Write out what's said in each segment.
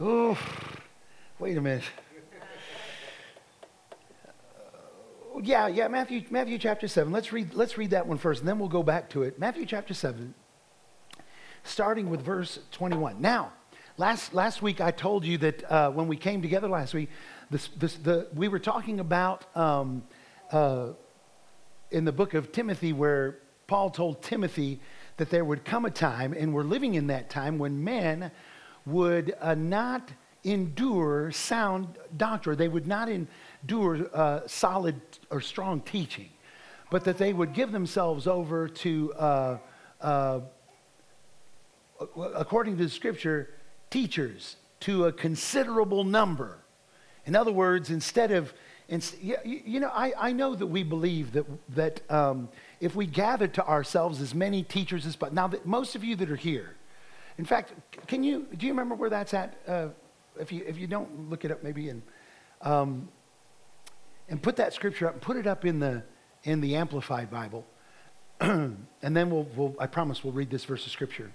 Oh, wait a minute. Uh, yeah, yeah, Matthew, Matthew chapter 7. Let's read, let's read that one first, and then we'll go back to it. Matthew chapter 7, starting with verse 21. Now, last, last week I told you that uh, when we came together last week, this, this, the, we were talking about um, uh, in the book of Timothy where Paul told Timothy that there would come a time, and we're living in that time, when men would uh, not endure sound doctrine. They would not endure uh, solid or strong teaching, but that they would give themselves over to, uh, uh according to the scripture, teachers to a considerable number. In other words, instead of, you, know, I, I know that we believe that, that um, if we gather to ourselves as many teachers as possible, now that most of you that are here, in fact, can you, do you remember where that's at? Uh, if, you, if you don't, look it up maybe and, um, and put that scripture up and put it up in the, in the Amplified Bible. and then we'll, we'll, I promise we'll read this verse of scripture.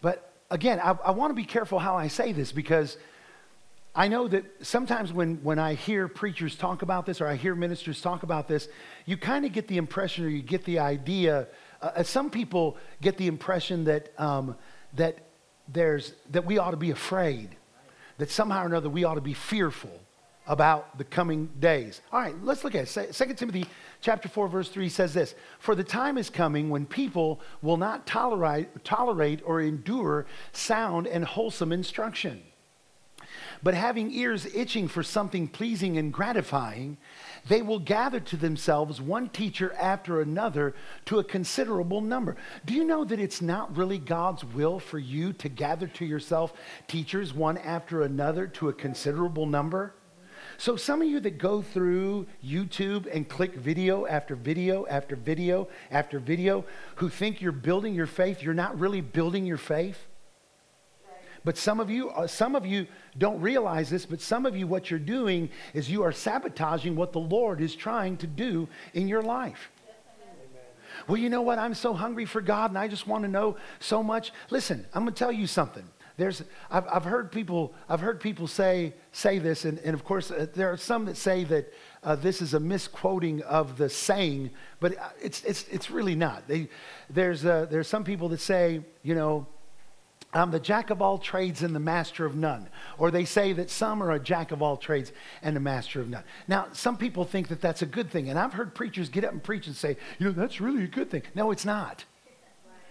But again, I, I want to be careful how I say this because I know that sometimes when, when I hear preachers talk about this or I hear ministers talk about this, you kind of get the impression or you get the idea. Uh, some people get the impression that, um, that, there's, that we ought to be afraid, that somehow or another we ought to be fearful about the coming days. All right, let's look at it. 2 Timothy chapter 4, verse 3 says this For the time is coming when people will not tolerate, tolerate or endure sound and wholesome instruction but having ears itching for something pleasing and gratifying, they will gather to themselves one teacher after another to a considerable number. Do you know that it's not really God's will for you to gather to yourself teachers one after another to a considerable number? So, some of you that go through YouTube and click video after video after video after video, who think you're building your faith, you're not really building your faith. But some of you, uh, some of you don't realize this, but some of you, what you're doing is you are sabotaging what the Lord is trying to do in your life. Well, you know what? I'm so hungry for God and I just want to know so much. Listen, I'm going to tell you something. There's, I've, I've, heard people, I've heard people say, say this, and, and of course, uh, there are some that say that uh, this is a misquoting of the saying, but uh, it's, it's, it's really not. They, there's, uh, there's some people that say, you know, I'm the jack of all trades and the master of none. Or they say that some are a jack of all trades and a master of none. Now, some people think that that's a good thing. And I've heard preachers get up and preach and say, you know, that's really a good thing. No, it's not.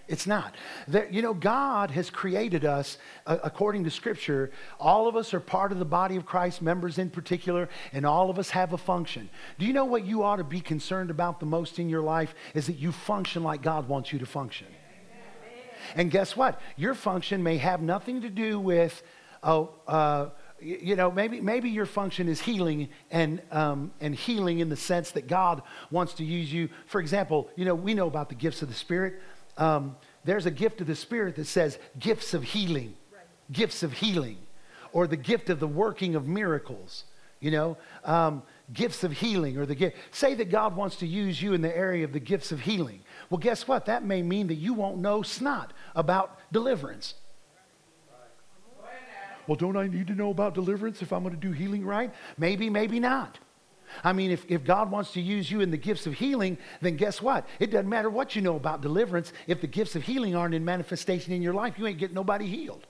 It's not. There, you know, God has created us uh, according to Scripture. All of us are part of the body of Christ, members in particular, and all of us have a function. Do you know what you ought to be concerned about the most in your life? Is that you function like God wants you to function. And guess what? Your function may have nothing to do with, oh, uh, you know, maybe, maybe your function is healing and, um, and healing in the sense that God wants to use you. For example, you know, we know about the gifts of the Spirit. Um, there's a gift of the Spirit that says gifts of healing, right. gifts of healing, or the gift of the working of miracles, you know. Um, gifts of healing or the gift. Say that God wants to use you in the area of the gifts of healing. Well, guess what? That may mean that you won't know snot about deliverance. Well, don't I need to know about deliverance if I'm going to do healing right? Maybe, maybe not. I mean, if, if God wants to use you in the gifts of healing, then guess what? It doesn't matter what you know about deliverance. If the gifts of healing aren't in manifestation in your life, you ain't getting nobody healed.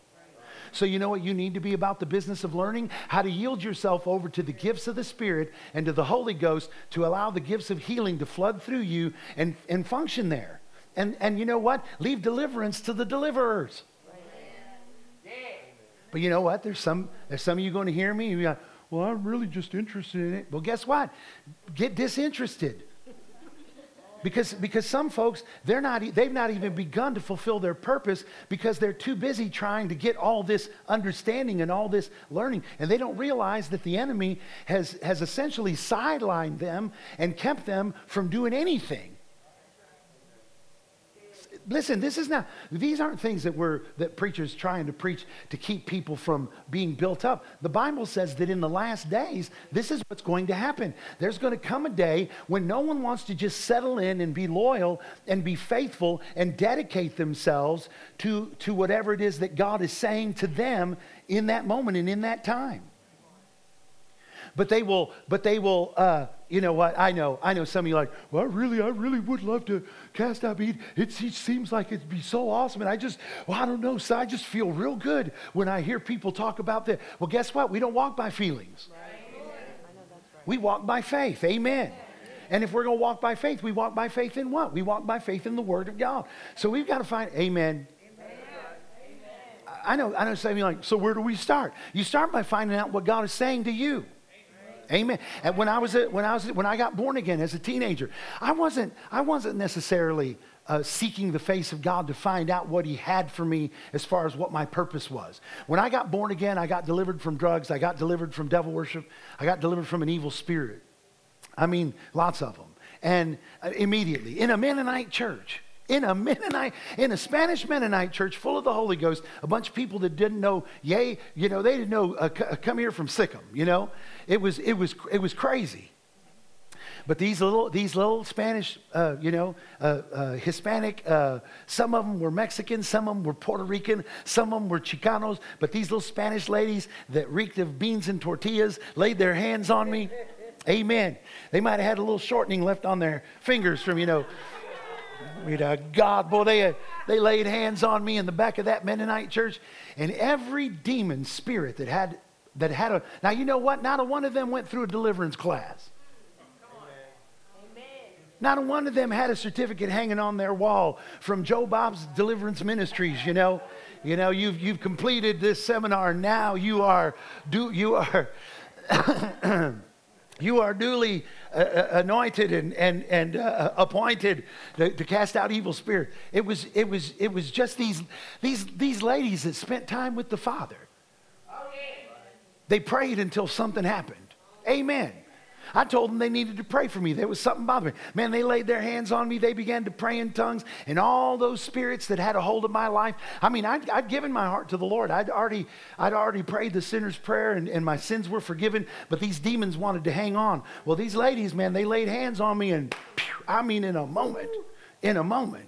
So, you know what you need to be about the business of learning? How to yield yourself over to the gifts of the Spirit and to the Holy Ghost to allow the gifts of healing to flood through you and, and function there. And, and you know what? Leave deliverance to the deliverers. But you know what? There's some, there's some of you going to hear me. You go, well, I'm really just interested in it. Well, guess what? Get disinterested. Because, because some folks, they're not, they've not even begun to fulfill their purpose because they're too busy trying to get all this understanding and all this learning. And they don't realize that the enemy has, has essentially sidelined them and kept them from doing anything. Listen, this is not, these aren't things that we're, that preachers trying to preach to keep people from being built up. The Bible says that in the last days, this is what's going to happen. There's going to come a day when no one wants to just settle in and be loyal and be faithful and dedicate themselves to, to whatever it is that God is saying to them in that moment and in that time. But they will, but they will, uh, you know what? I know, I know some of you like, well, really, I really would love to cast out beat. It, seems like it'd be so awesome. And I just, well, I don't know. So I just feel real good when I hear people talk about that. Well, guess what? We don't walk by feelings. We walk by faith. Amen. And if we're going to walk by faith, we walk by faith in what? We walk by faith in the Word of God. So we've got to find, amen. I know, I know some of you like, so where do we start? You start by finding out what God is saying to you. Amen. And when I was a, when I was when I got born again as a teenager, I wasn't I wasn't necessarily uh, seeking the face of God to find out what He had for me as far as what my purpose was. When I got born again, I got delivered from drugs. I got delivered from devil worship. I got delivered from an evil spirit. I mean, lots of them. And uh, immediately in a Mennonite church, in a Mennonite, in a Spanish Mennonite church full of the Holy Ghost, a bunch of people that didn't know, yay, you know, they didn't know, uh, uh come here from Sikkim, you know. It was, it was, it was crazy. But these little, these little Spanish, uh, you know, uh, uh, Hispanic, uh, some of them were Mexican, some of them were Puerto Rican, some of them were Chicanos. But these little Spanish ladies that reeked of beans and tortillas laid their hands on me. Amen. They might have had a little shortening left on their fingers from, you know, you know, God, boy, they, they laid hands on me in the back of that Mennonite church. And every demon spirit that had that had a. Now, you know what? Not a one of them went through a deliverance class. Not a one of them had a certificate hanging on their wall from Joe Bob's Deliverance Ministries, you know. You know, you've, you've completed this seminar. Now you are, do, you are, you are duly uh, uh, anointed and, and, and uh, appointed to, to, cast out evil spirits. It was, it was, it was just these, these, these ladies that spent time with the Father. They prayed until something happened. Amen. I told them they needed to pray for me. There was something bothering me. Man, they laid their hands on me. They began to pray in tongues. And all those spirits that had a hold of my life. I mean, I'd, I'd given my heart to the Lord. I'd already, I'd already prayed the sinner's prayer and, and my sins were forgiven. But these demons wanted to hang on. Well, these ladies, man, they laid hands on me. And I mean, in a moment, in a moment.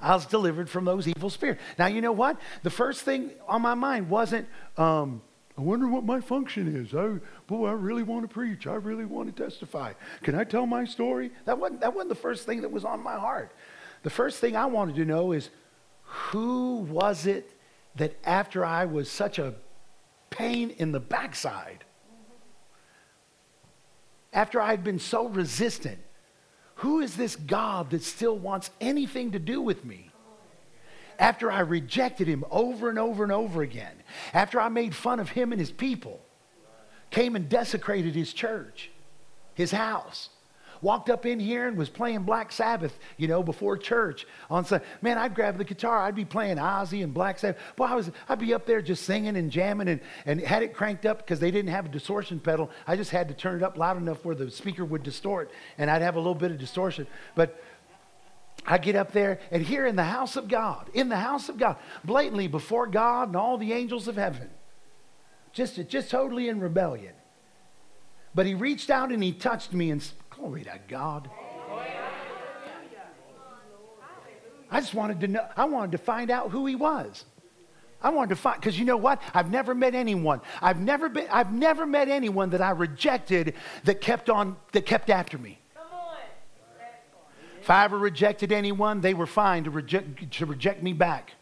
I was delivered from those evil spirits. Now, you know what? The first thing on my mind wasn't, um, I wonder what my function is. I, boy, I really want to preach. I really want to testify. Can I tell my story? That wasn't, that wasn't the first thing that was on my heart. The first thing I wanted to know is who was it that after I was such a pain in the backside, after I had been so resistant, who is this God that still wants anything to do with me? After I rejected him over and over and over again, after I made fun of him and his people, came and desecrated his church, his house, walked up in here and was playing Black Sabbath, you know, before church on Sunday. Man, I'd grab the guitar, I'd be playing Ozzy and Black Sabbath. Boy, I was, I'd be up there just singing and jamming and, and had it cranked up because they didn't have a distortion pedal. I just had to turn it up loud enough where the speaker would distort and I'd have a little bit of distortion. But I get up there, and here in the house of God, in the house of God, blatantly before God and all the angels of heaven, just, just totally in rebellion. But he reached out and he touched me, and glory to God. I just wanted to know, I wanted to find out who he was. I wanted to find, because you know what? I've never met anyone. I've never been, I've never met anyone that I rejected that kept on, that kept after me. If I ever rejected anyone, they were fine to reject, to reject me back.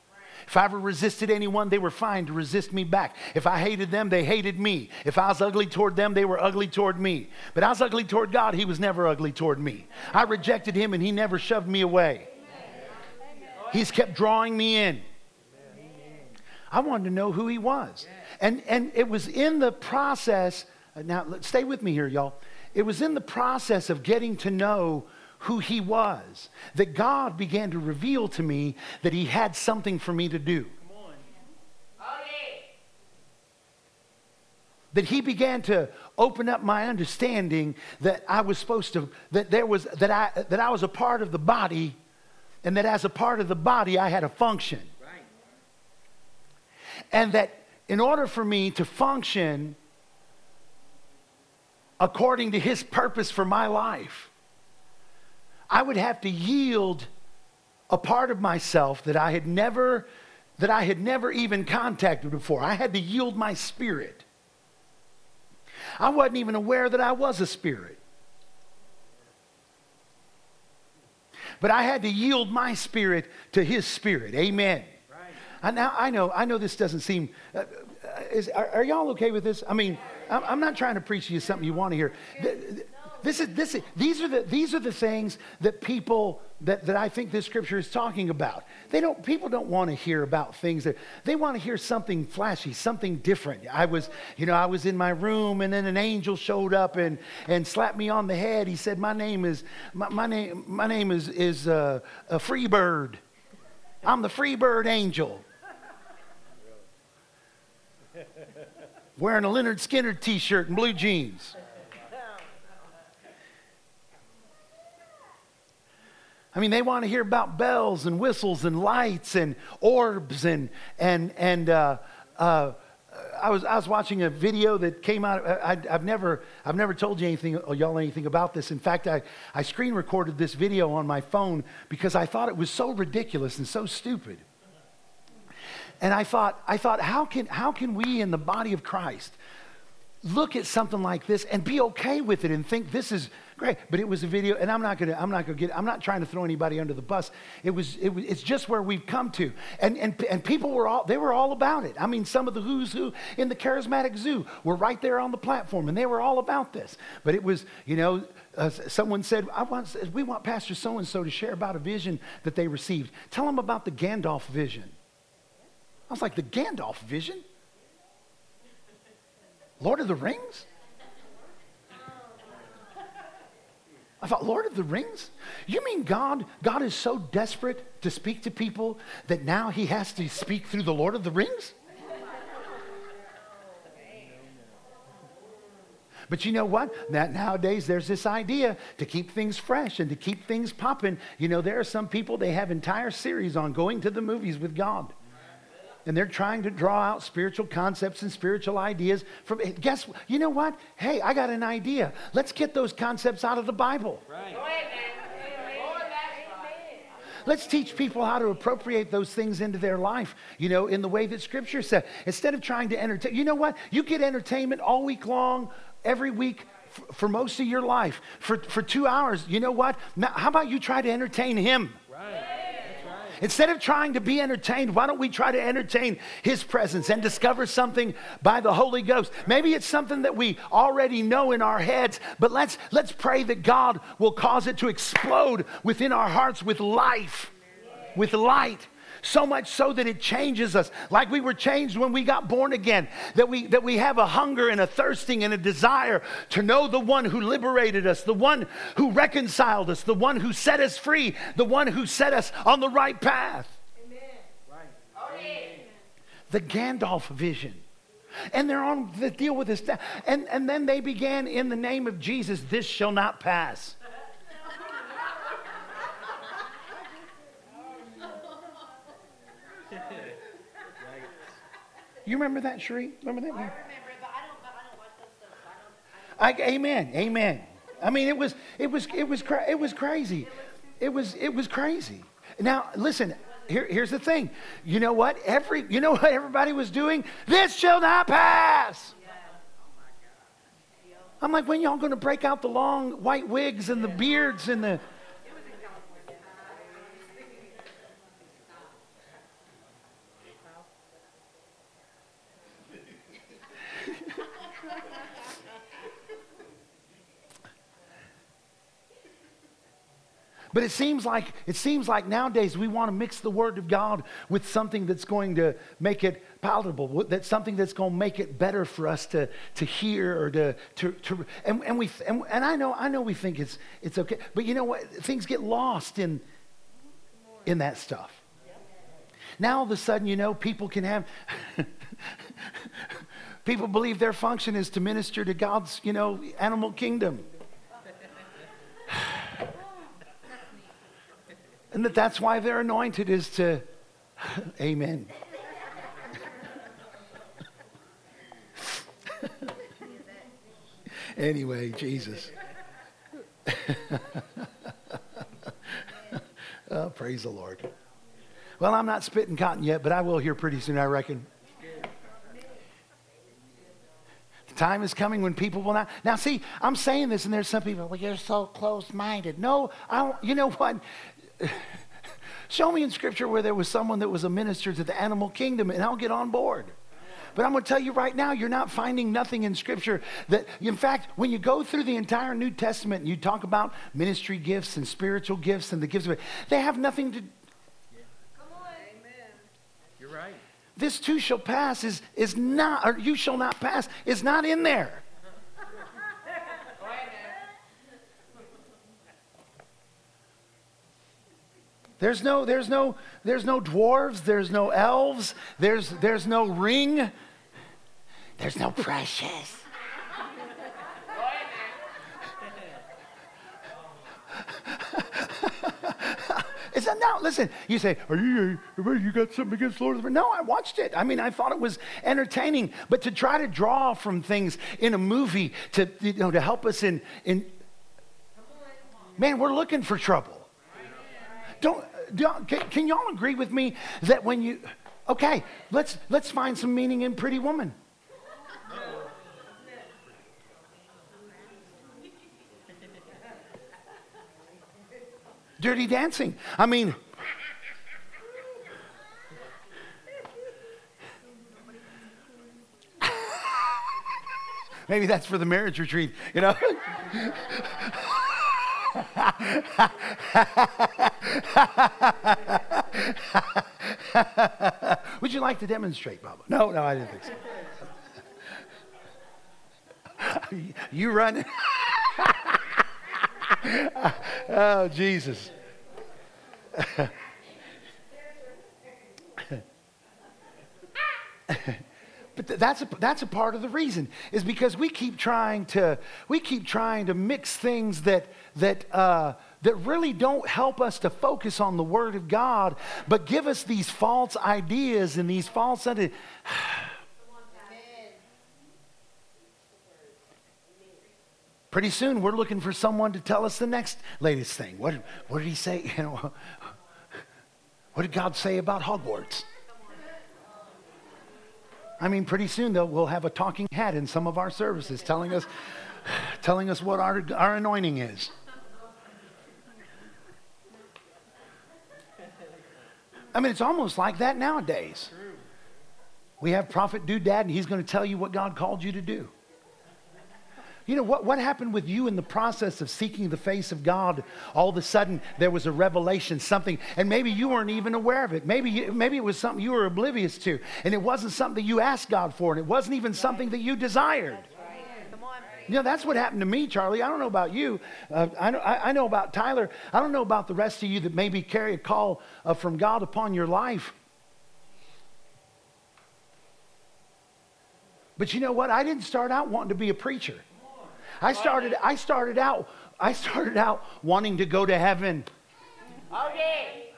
If I ever resisted anyone, they were fine to resist me back. If I hated them, they hated me. If I was ugly toward them, they were ugly toward me. But I was ugly toward God, He was never ugly toward me. I rejected Him and He never shoved me away. He's kept drawing me in. I wanted to know who He was. And, and it was in the process, uh, now stay with me here, y'all. It was in the process of getting to know who he was, that God began to reveal to me that he had something for me to do. That he began to open up my understanding that I was supposed to, that there was, that I, that I was a part of the body and that as a part of the body, I had a function. And that in order for me to function according to his purpose for my life, I would have to yield a part of myself that I had never that I had never even contacted before. I had to yield my spirit. I wasn't even aware that I was a spirit. But I had to yield my spirit to his spirit. Amen. Right. I, now I know, I know this doesn't seem. Uh, uh is, are, are, y'all okay with this? I mean, I'm, I'm, not trying to preach to you something you want to hear. This is, this is, these, are the, these are the things that people, that, that I think this scripture is talking about. They don't, people don't want to hear about things that, they want to hear something flashy, something different. I was, you know, I was in my room and then an angel showed up and, and slapped me on the head. He said, my name is, my, my name, my name is, is uh, a free bird. I'm the free bird angel. Wearing a Lynyrd Skynyrd t-shirt and blue jeans. I mean, they want to hear about bells and whistles and lights and orbs and and and. Uh, uh, I was I was watching a video that came out. I, have never I've never told you anything y'all anything about this. In fact, I I screen recorded this video on my phone because I thought it was so ridiculous and so stupid. And I thought I thought how can how can we in the body of Christ look at something like this and be okay with it and think this is great but it was a video and i'm not gonna i'm not gonna get i'm not trying to throw anybody under the bus. It was, it was it's just where we've come to. And, and and people were all they were all about it. I mean some of the who's who in the charismatic zoo were right there on the platform and they were all about this. But it was you know uh, someone said I want, we want pastor so and so to share about a vision that they received. Tell them about the gandalf vision. I was like the gandalf vision? Lord of the Rings? I thought, Lord of the Rings? You mean God, God is so desperate to speak to people that now he has to speak through the Lord of the Rings? But you know what? That nowadays there's this idea to keep things fresh and to keep things popping. You know, there are some people they have entire series on going to the movies with God and they're trying to draw out spiritual concepts and spiritual ideas from guess you know what hey i got an idea let's get those concepts out of the bible right. Let's teach people how to appropriate those things into their life, you know, in the way that Scripture said. Instead of trying to entertain, you know what? You get entertainment all week long, every week, for most of your life, for, for two hours. You know what? Now, how about you try to entertain Him? Instead of trying to be entertained, why don't we try to entertain His presence and discover something by the Holy Ghost? Maybe it's something that we already know in our heads, but let's, let's pray that God will cause it to explode within our hearts with life, with light so much so that it changes us like we were changed when we got born again that we that we have a hunger and a thirsting and a desire to know the one who liberated us the one who reconciled us the one who set us free the one who set us on the right path Amen. Right. the gandalf vision and they're on the deal with this and, and then they began in the name of jesus this shall not pass You remember that, Cherie? Remember that? I remember, but I don't, but I don't watch those stuff. I don't, I don't. I, amen, amen. I mean, it was, it was, it was, cra- it was crazy. It was, it was crazy. Now, listen. Here, here's the thing. You know what? Every, you know what everybody was doing? This shall not pass. Oh I'm like, when y'all going to break out the long white wigs and the beards and the But it seems like it seems like nowadays we want to mix the word of God with something that's going to make it palatable, that's something that's going to make it better for us to, to hear or to, to, to and, and we and, and I know I know we think it's it's okay, but you know what? Things get lost in in that stuff. Now all of a sudden, you know, people can have people believe their function is to minister to God's, you know, animal kingdom. And that that's why they're anointed is to, amen. anyway, Jesus. oh, praise the Lord. Well, I'm not spitting cotton yet, but I will here pretty soon, I reckon. The time is coming when people will not. Now, see, I'm saying this, and there's some people, well, you're so close minded. No, I don't, you know what? Show me in Scripture where there was someone that was a minister to the animal kingdom, and I'll get on board. But I'm going to tell you right now, you're not finding nothing in Scripture that, in fact, when you go through the entire New Testament and you talk about ministry gifts and spiritual gifts and the gifts of it, they have nothing to. Come on. Amen. You're right. This too shall pass is, is not, or you shall not pass, is not in there. There's no, there's no, there's no dwarves, there's no elves, there's, there's no ring, there's no precious. It's a, now? Listen, you say, "Are you you got something against Lord of the Rings?" No, I watched it. I mean, I thought it was entertaining. But to try to draw from things in a movie to you know to help us in in man, we're looking for trouble. Don't, can, can y'all agree with me that when you okay, let's let's find some meaning in Pretty Woman. Dirty Dancing. I mean, maybe that's for the marriage retreat, you know? Would you like to demonstrate, Baba? No, no, I didn't think so. you run. oh, Jesus. But that's a, that's a part of the reason is because we keep trying to we keep trying to mix things that that uh, that really don't help us to focus on the Word of God, but give us these false ideas and these false. Ideas. Pretty soon, we're looking for someone to tell us the next latest thing. What, what did he say? You know, what did God say about Hogwarts? I mean, pretty soon we'll have a talking head in some of our services telling us, telling us what our, our anointing is. I mean, it's almost like that nowadays. We have Prophet Doodad, and he's going to tell you what God called you to do. You know, what, what happened with you in the process of seeking the face of God? All of a sudden, there was a revelation, something, and maybe you weren't even aware of it. Maybe, you, maybe it was something you were oblivious to, and it wasn't something that you asked God for, and it wasn't even something that you desired. You know, that's what happened to me, Charlie. I don't know about you. Uh, I, know, I, I, know about Tyler. I don't know about the rest of you that maybe carry a call uh, from God upon your life. But you know what? I didn't start out wanting to be a preacher. I started, I started out, I started out wanting to go to heaven. Okay.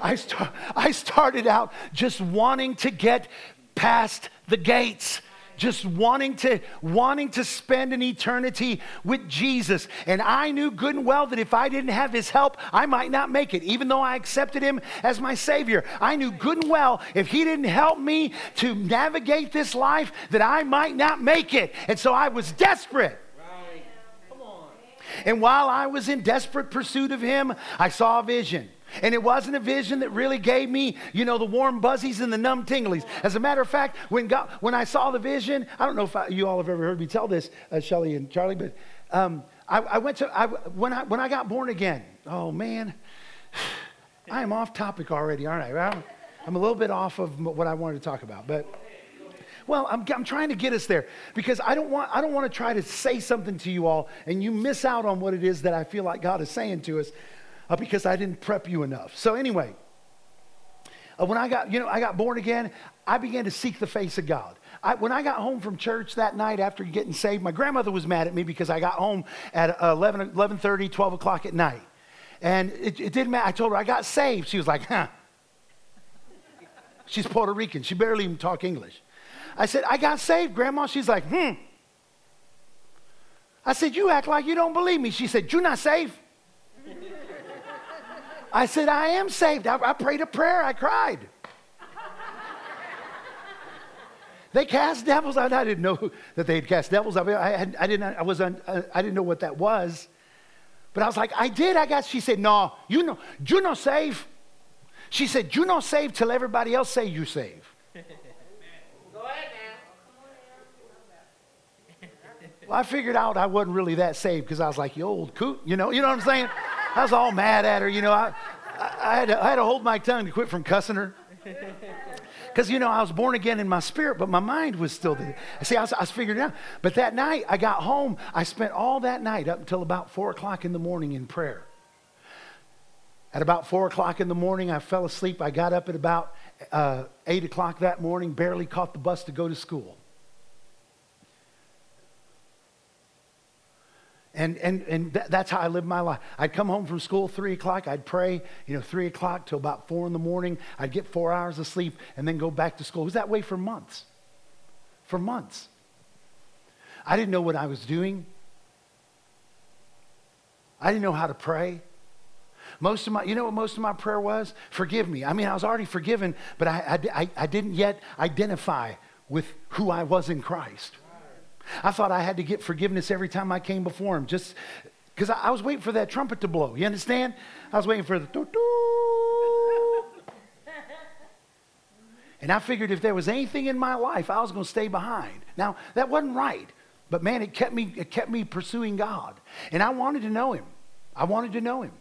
I, start, I started out just wanting to get past the gates just wanting to wanting to spend an eternity with Jesus. And I knew good and well that if I didn't have his help, I might not make it. Even though I accepted him as my savior, I knew good and well if he didn't help me to navigate this life that I might not make it. And so I was desperate. And while I was in desperate pursuit of him, I saw a vision. And it wasn't a vision that really gave me, you know, the warm buzzies and the numb tinglies. As a matter of fact, when, God, when I saw the vision, I don't know if I, you all have ever heard me tell this, uh, Shelly and Charlie, but um, I, I, went to, I, when, I, when I got born again, oh man, I am off topic already, aren't I? I'm, I'm a little bit off of what I wanted to talk about, but. Well, I'm, I'm trying to get us there because I don't, want, I don't want to try to say something to you all and you miss out on what it is that I feel like God is saying to us uh, because I didn't prep you enough. So, anyway, uh, when I got, you know, I got born again, I began to seek the face of God. I, when I got home from church that night after getting saved, my grandmother was mad at me because I got home at 11, 11.30, 12 o'clock at night. And it, it didn't matter. I told her I got saved. She was like, huh. She's Puerto Rican. She barely even talk English. I said, I got saved, Grandma. She's like, hmm. I said, You act like you don't believe me. She said, You're not saved? I said, I am saved. I, I prayed a prayer. I cried. they cast devils out. I didn't know that they had cast devils out. I, I, didn't, I, was un, I didn't know what that was. But I was like, I did, I got, She said, No, you know, you're not saved. She said, You're not saved till everybody else say you saved. I figured out I wasn't really that saved because I was like, you old coot, you know, you know what I'm saying? I was all mad at her, you know. I, I, I, had, to, I had to hold my tongue to quit from cussing her. Because, you know, I was born again in my spirit, but my mind was still there. See, I was, I was figuring it out. But that night, I got home. I spent all that night up until about 4 o'clock in the morning in prayer. At about 4 o'clock in the morning, I fell asleep. I got up at about uh, 8 o'clock that morning, barely caught the bus to go to school. And, and, and th- that's how I lived my life. I'd come home from school 3 o'clock. I'd pray, you know, 3 o'clock till about 4 in the morning. I'd get four hours of sleep and then go back to school. It was that way for months. For months. I didn't know what I was doing. I didn't know how to pray. Most of my, you know what most of my prayer was? Forgive me. I mean, I was already forgiven, but I, I, I didn't yet identify with who I was in Christ. I thought I had to get forgiveness every time I came before him, just because I, I, was waiting for that trumpet to blow. You understand? I was waiting for the doo doo. and I figured if there was anything in my life, I was going to stay behind. Now, that wasn't right, but man, it kept me, it kept me pursuing God. And I wanted to know him. I wanted to know him.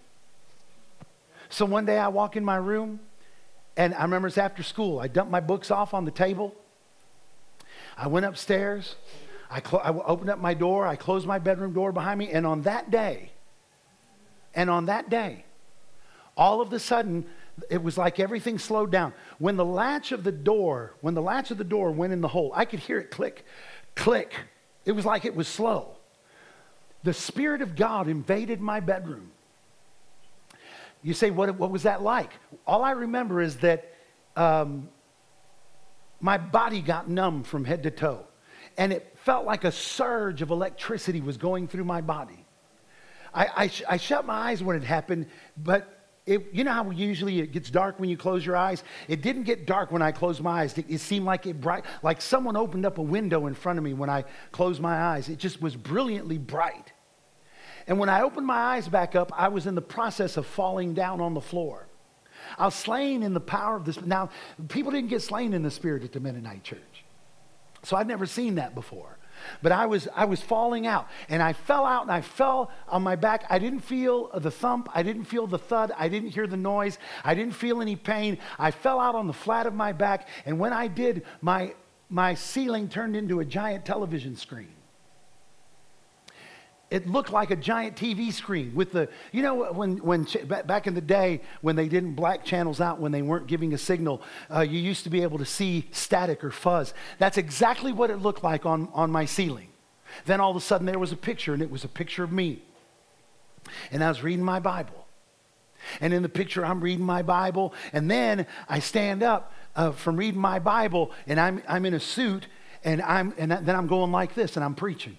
So one day I walk in my room, and I remember it's after school. I dumped my books off on the table. I went upstairs. I, cl- I opened up my door, I closed my bedroom door behind me, and on that day, and on that day, all of a sudden, it was like everything slowed down. When the latch of the door, when the latch of the door went in the hole, I could hear it click, click. It was like it was slow. The Spirit of God invaded my bedroom. You say, what, what was that like? All I remember is that um, my body got numb from head to toe and it felt like a surge of electricity was going through my body. I, I, sh- I shut my eyes when it happened, but it, you know how usually it gets dark when you close your eyes? It didn't get dark when I closed my eyes. It, it, seemed like it bright, like someone opened up a window in front of me when I closed my eyes. It just was brilliantly bright. And when I opened my eyes back up, I was in the process of falling down on the floor. I was slain in the power of this. Now, people didn't get slain in the spirit at the Mennonite church. So I'd never seen that before. But I was, I was falling out, and I fell out and I fell on my back. I didn't feel the thump, I didn't feel the thud, I didn't hear the noise, I didn't feel any pain. I fell out on the flat of my back, and when I did, my, my ceiling turned into a giant television screen it looked like a giant TV screen with the, you know, when, when back in the day when they didn't black channels out when they weren't giving a signal, uh, you used to be able to see static or fuzz. That's exactly what it looked like on, on my ceiling. Then all of a sudden there was a picture, and it was a picture of me. And I was reading my Bible. And in the picture, I'm reading my Bible, and then I stand up uh, from reading my Bible, and I'm, I'm in a suit, and, I'm, and then I'm going like this, and I'm preaching.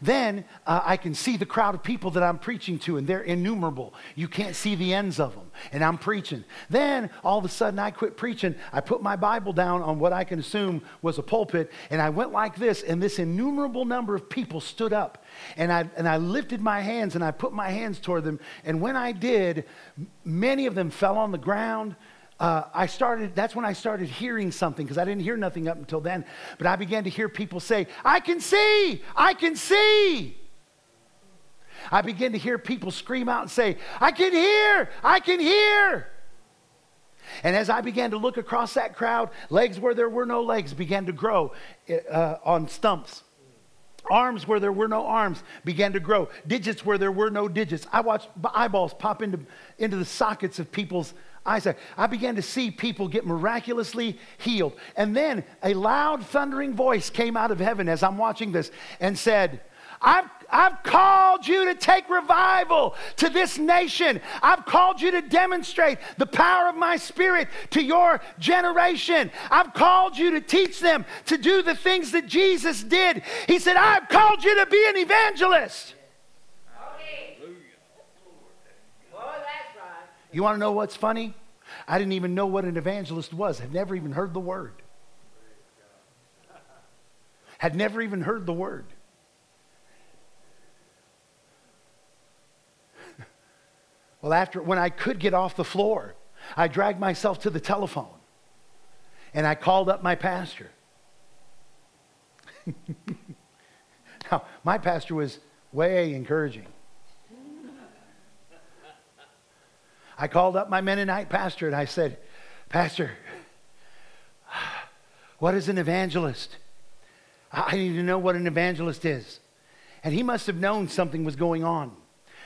Then uh, I can see the crowd of people that I'm preaching to, and they're innumerable. You can't see the ends of them, and I'm preaching. Then all of a sudden, I quit preaching. I put my Bible down on what I can assume was a pulpit, and I went like this, and this innumerable number of people stood up. And I, and I lifted my hands and I put my hands toward them. And when I did, many of them fell on the ground uh, I started, that's when I started hearing something because I didn't hear nothing up until then. But I began to hear people say, I can see, I can see. I began to hear people scream out and say, I can hear, I can hear. And as I began to look across that crowd, legs where there were no legs began to grow uh, on stumps. Arms where there were no arms began to grow. Digits where there were no digits. I watched eyeballs pop into, into the sockets of people's eyesight. I began to see people get miraculously healed. And then a loud, thundering voice came out of heaven as I'm watching this and said, I've, I've called you to take revival to this nation. I've called you to demonstrate the power of my spirit to your generation. I've called you to teach them to do the things that Jesus did. He said, I've called you to be an evangelist. You want to know what's funny? I didn't even know what an evangelist was. Had never even heard the word. Had never even heard the word. Well, after when I could get off the floor, I dragged myself to the telephone and I called up my pastor. now, my pastor was way encouraging. I called up my Mennonite pastor and I said, Pastor, what is an evangelist? I need to know what an evangelist is. And he must have known something was going on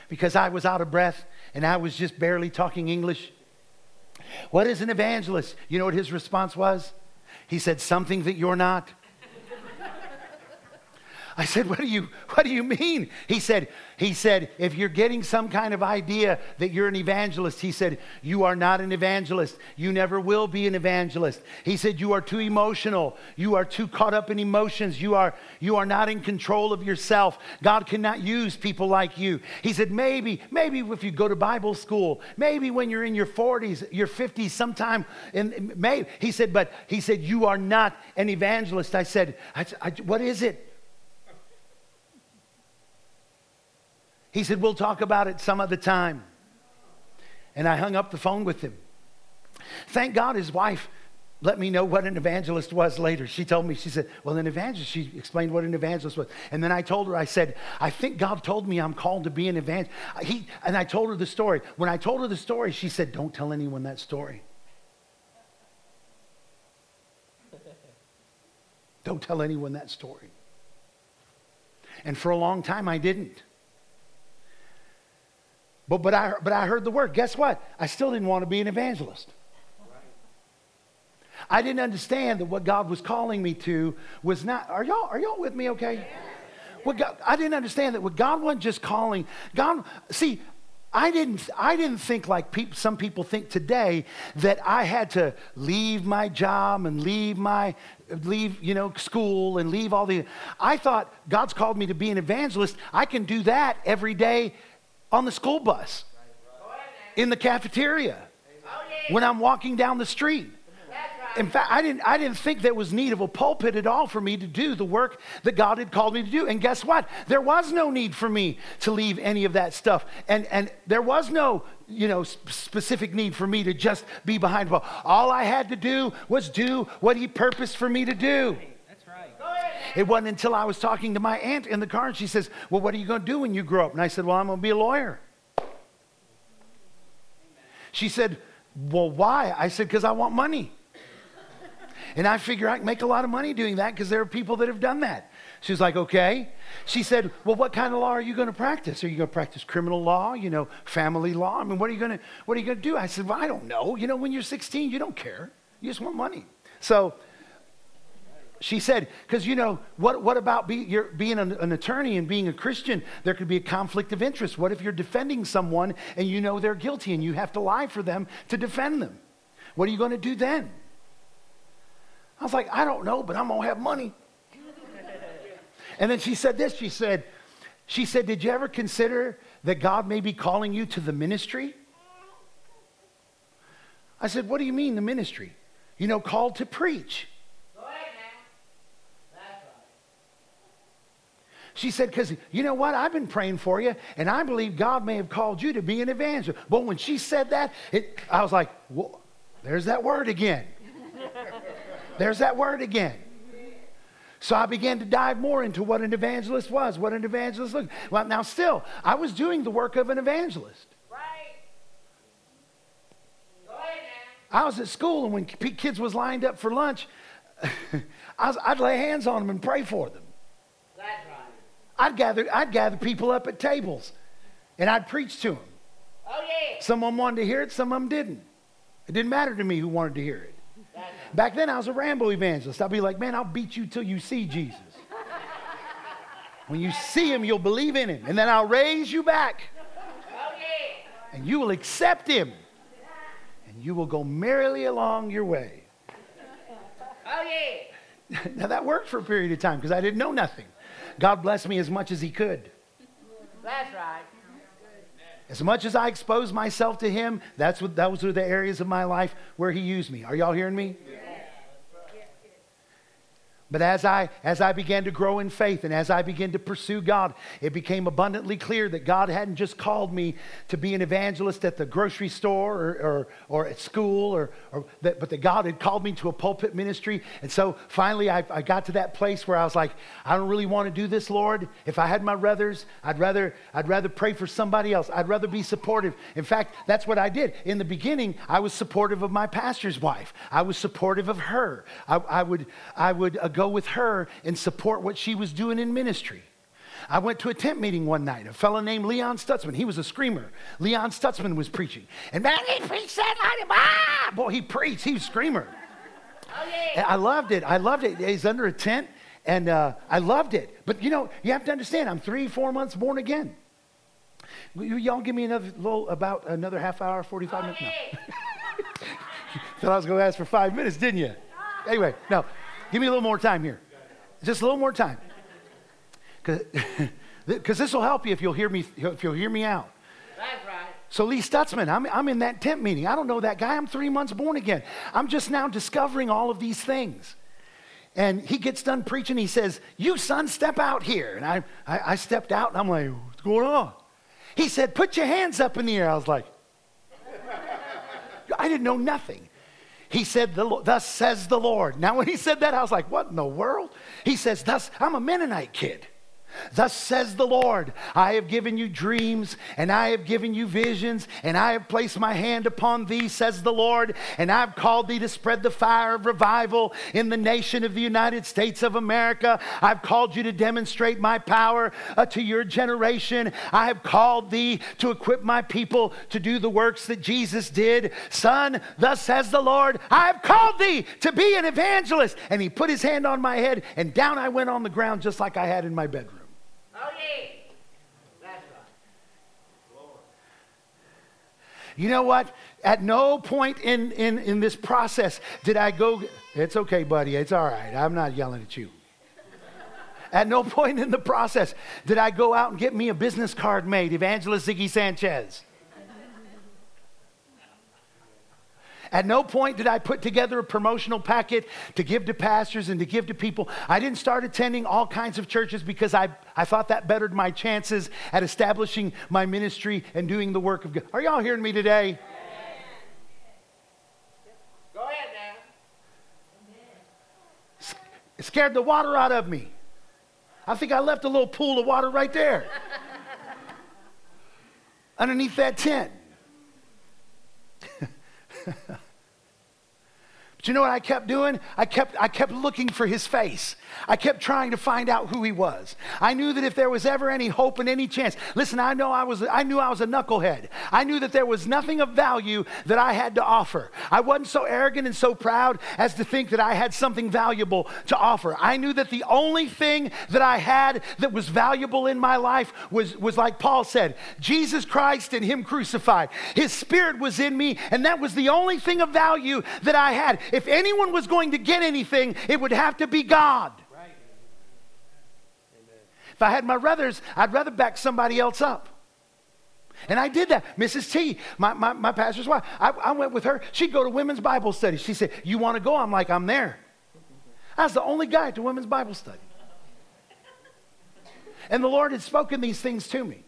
because I was out of breath and I was just barely talking English. What is an evangelist? You know what his response was? He said, Something that you're not. I said, what do you, what do you mean? He said, he said, if you're getting some kind of idea that you're an evangelist, he said, you are not an evangelist. You never will be an evangelist. He said, you are too emotional. You are too caught up in emotions. You are, you are not in control of yourself. God cannot use people like you. He said, maybe, maybe if you go to Bible school, maybe when you're in your 40s, your 50s, sometime, in, may, he said, but he said, you are not an evangelist. I said, I, I, what is it? He said, We'll talk about it some other time. And I hung up the phone with him. Thank God his wife let me know what an evangelist was later. She told me, she said, Well, an evangelist, she explained what an evangelist was. And then I told her, I said, I think God told me I'm called to be an evangelist. He, and I told her the story. When I told her the story, she said, Don't tell anyone that story. Don't tell anyone that story. And for a long time, I didn't. But, but, I, but I heard the word. Guess what? I still didn't want to be an evangelist. I didn't understand that what God was calling me to was not. Are y'all, are y'all with me okay? What God, I didn't understand that what God wasn't just calling. God, see, I didn't, I didn't think like peop, some people think today that I had to leave my job and leave my, leave, you know, school and leave all the. I thought God's called me to be an evangelist. I can do that every day on the school bus, in the cafeteria, when I'm walking down the street. In fact, I didn't, I didn't think there was need of a pulpit at all for me to do the work that God had called me to do. And guess what? There was no need for me to leave any of that stuff. And, and there was no, you know, specific need for me to just be behind the. All I had to do was do what He purposed for me to do. It wasn't until I was talking to my aunt in the car and she says, Well, what are you going to do when you grow up? And I said, Well, I'm going to be a lawyer. She said, Well, why? I said, Because I want money. and I figure I can make a lot of money doing that because there are people that have done that. She was like, Okay. She said, Well, what kind of law are you going to practice? Are you going to practice criminal law, you know, family law? I mean, what are you going to what are you going to do? I said, Well, I don't know. You know, when you're 16, you don't care. You just want money. So she said, because you know, what, what about be, being an, an, attorney and being a Christian? There could be a conflict of interest. What if you're defending someone and you know they're guilty and you have to lie for them to defend them? What are you going to do then? I was like, I don't know, but I'm going to have money. and then she said this she said, she said, Did you ever consider that God may be calling you to the ministry? I said, What do you mean, the ministry? You know, called to preach. She said, because you know what? I've been praying for you, and I believe God may have called you to be an evangelist. But when she said that, it, I was like, well, there's that word again. there's that word again. So I began to dive more into what an evangelist was, what an evangelist looked. Well, now still, I was doing the work of an evangelist. Right. I was at school, and when kids was lined up for lunch, I would lay hands on them and pray for them. I'd gather, I'd gather people up at tables and I'd preach to them. Oh, yeah. Some of them wanted to hear it, some of them didn't. It didn't matter to me who wanted to hear it. Back then, I was a Rambo evangelist. I'd be like, man, I'll beat you till you see Jesus. When you see him, you'll believe in him. And then I'll raise you back. Oh, and you will accept him. And you will go merrily along your way. Oh, yeah. now that worked for a period of time because I didn't know nothing. God blessed me as much as he could. That's right. As much as I exposed myself to him, that's what those were the areas of my life where he used me. Are y'all hearing me? Yeah. But as I, as I began to grow in faith and as I began to pursue God, it became abundantly clear that God hadn't just called me to be an evangelist at the grocery store or, or, or at school, or, or that, but that God had called me to a pulpit ministry. And so finally, I, I got to that place where I was like, I don't really want to do this, Lord. If I had my ruthers, I'd rather, I'd rather pray for somebody else. I'd rather be supportive. In fact, that's what I did. In the beginning, I was supportive of my pastor's wife. I was supportive of her. I, I would, I would uh, go go with her and support what she was doing in ministry. I went to a tent meeting one night. A fellow named Leon Stutzman. He was a screamer. Leon Stutzman was preaching. And man, he preached that night. Ah! Boy, he preached. He was a screamer. Oh, yeah. I loved it. I loved it. He's under a tent, and uh, I loved it. But you know, you have to understand, I'm three, four months born again. Y'all give me another little, about another half hour, 45 minutes? No. Thought I was going to ask for five minutes, didn't you? Anyway, no. Give me a little more time here. Just a little more time. Because this will help you if you'll hear me, if you'll hear me out. That's right. So Lee Stutzman, I'm, I'm in that tent meeting. I don't know that guy. I'm three months born again. I'm just now discovering all of these things. And he gets done preaching. He says, You son, step out here. And I, I, I stepped out and I'm like, What's going on? He said, Put your hands up in the air. I was like, I didn't know nothing. He said, Thus says the Lord. Now, when he said that, I was like, What in the world? He says, Thus, I'm a Mennonite kid. Thus says the Lord, I have given you dreams, and I have given you visions, and I have placed my hand upon thee, says the Lord, and I've called thee to spread the fire of revival in the nation of the United States of America. I've called you to demonstrate my power uh, to your generation. I have called thee to equip my people to do the works that Jesus did. Son, thus says the Lord, I have called thee to be an evangelist. And he put his hand on my head, and down I went on the ground just like I had in my bedroom. You know what? At no point in, in, in this process did I go, it's okay, buddy, it's all right. I'm not yelling at you. At no point in the process did I go out and get me a business card made, Evangelist Ziggy Sanchez. At no point did I put together a promotional packet to give to pastors and to give to people. I didn't start attending all kinds of churches because I, I thought that bettered my chances at establishing my ministry and doing the work of God. Are y'all hearing me today? Go ahead now. It scared the water out of me. I think I left a little pool of water right there underneath that tent. But you know what I kept doing? I kept, I kept looking for his face. I kept trying to find out who he was. I knew that if there was ever any hope and any chance, listen, I know I was I knew I was a knucklehead. I knew that there was nothing of value that I had to offer. I wasn't so arrogant and so proud as to think that I had something valuable to offer. I knew that the only thing that I had that was valuable in my life was, was like Paul said, Jesus Christ and him crucified. His spirit was in me, and that was the only thing of value that I had. If anyone was going to get anything, it would have to be God. If I had my ruthers, I'd rather back somebody else up. And I did that. Mrs. T, my, my, my pastor's wife, I, I went with her. She'd go to women's Bible study. She said, You want to go? I'm like, I'm there. I was the only guy the women's Bible study. And the Lord had spoken these things to me.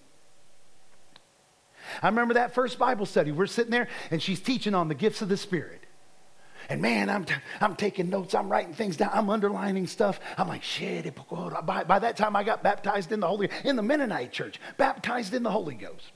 I remember that first Bible study. We're sitting there, and she's teaching on the gifts of the Spirit. And man, I'm, t- I'm taking notes, I'm writing things down, I'm underlining stuff. I'm like, shit. By, by that time, I got baptized in the Holy, in the Mennonite church, baptized in the Holy Ghost.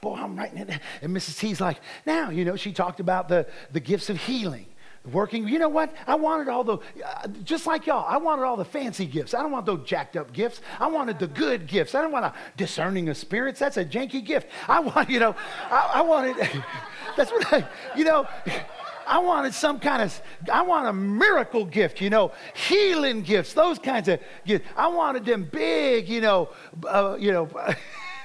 Boy, I'm writing it. And Mrs. T's like, now, you know, she talked about the, the gifts of healing working. You know what? I wanted all the, uh, just like y'all, I wanted all the fancy gifts. I don't want those jacked up gifts. I wanted the good gifts. I don't want a discerning of spirits. That's a janky gift. I want, you know, I, I wanted, that's what I, you know, I wanted some kind of, I want a miracle gift, you know, healing gifts, those kinds of gifts. I wanted them big, you know, uh, you know.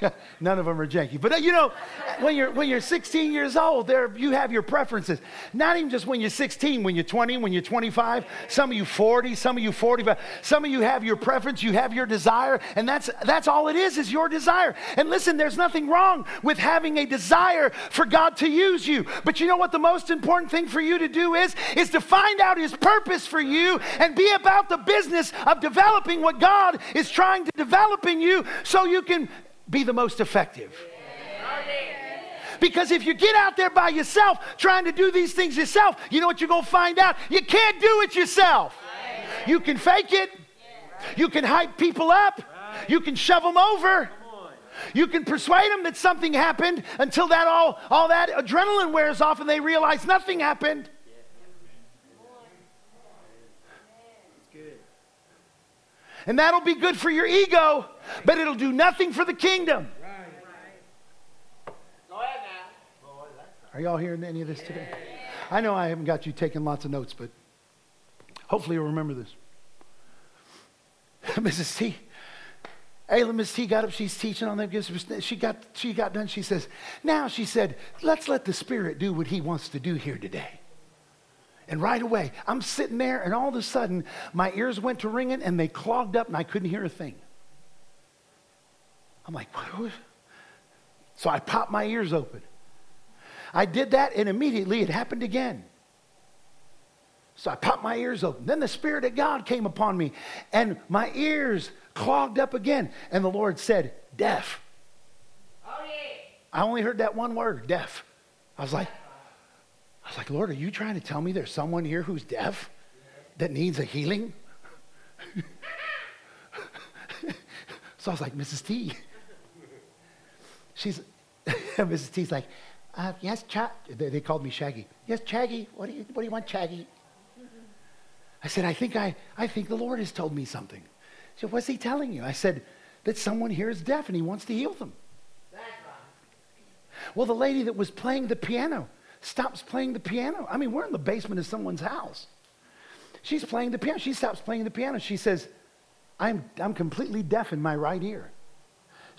None of them are janky. But uh, you know, when you're, when you're 16 years old, there, you have your preferences. Not even just when you're 16, when you're 20, when you're 25, some of you 40, some of you 45. Some of you have your preference, you have your desire, and that's, that's all it is, is your desire. And listen, there's nothing wrong with having a desire for God to use you. But you know what the most important thing for you to do is? Is to find out His purpose for you and be about the business of developing what God is trying to develop in you so you can be the most effective. Because if you get out there by yourself trying to do these things yourself, you know what you're going to find out? You can't do it yourself. You can fake it, you can hype people up, you can shove them over. You can persuade them that something happened until that all, all that adrenaline wears off and they realize nothing happened. And that'll be good for your ego, but it'll do nothing for the kingdom. Go ahead now. Are y'all hearing any of this today? I know I haven't got you taking lots of notes, but hopefully you'll remember this. Mrs. T. Ayla, Miss T got up, she's teaching on them gifts. She got, she got done, she says, now she said, let's let the Spirit do what he wants to do here today. And right away, I'm sitting there, and all of a sudden, my ears went to ringing, and they clogged up, and I couldn't hear a thing. I'm like, what? So I popped my ears open. I did that, and immediately it happened again. So I popped my ears open. Then the Spirit of God came upon me, and my ears clogged up again. And the Lord said, Deaf. Oh, yeah. I only heard that one word, deaf. I was like, I was like, Lord, are you trying to tell me there's someone here who's deaf that needs a healing? so I was like, Mrs. T. She's, Mrs. T's like, uh, yes, Cha-. They, they called me Shaggy. Yes, Shaggy. What do you, what do you want, Shaggy? I said, I think I, I think the Lord has told me something. She said, what's he telling you? I said, that someone here is deaf and he wants to heal them. Well, the lady that was playing the piano stops playing the piano. I mean, we're in the basement of someone's house. She's playing the piano. She stops playing the piano. She says, I'm, I'm completely deaf in my right ear.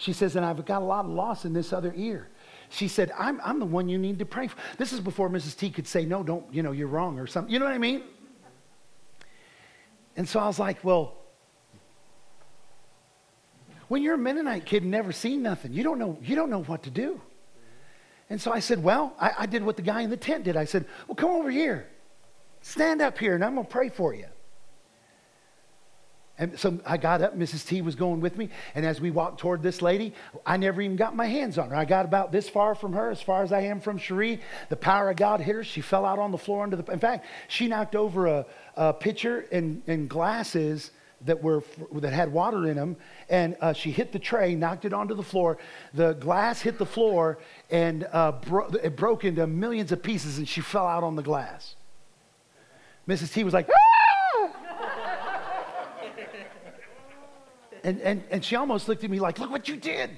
She says, and I've got a lot of loss in this other ear. She said, I'm, I'm the one you need to pray for. This is before Mrs. T could say, no, don't, you know, you're wrong or something. You know what I mean? And so I was like, well, when you're a Mennonite kid and never seen nothing, you don't know, you don't know what to do. And so I said, Well, I, I did what the guy in the tent did. I said, Well, come over here. Stand up here and I'm going to pray for you. And so I got up, Mrs. T was going with me, and as we walked toward this lady, I never even got my hands on her. I got about this far from her, as far as I am from Cherie. The power of God hit her. She fell out on the floor under the. In fact, she knocked over a, a pitcher and, and glasses that were that had water in them, and uh, she hit the tray, knocked it onto the floor. The glass hit the floor, and uh, bro- it broke into millions of pieces, and she fell out on the glass. Mrs. T was like, ah! And, and, and she almost looked at me like, look what you did.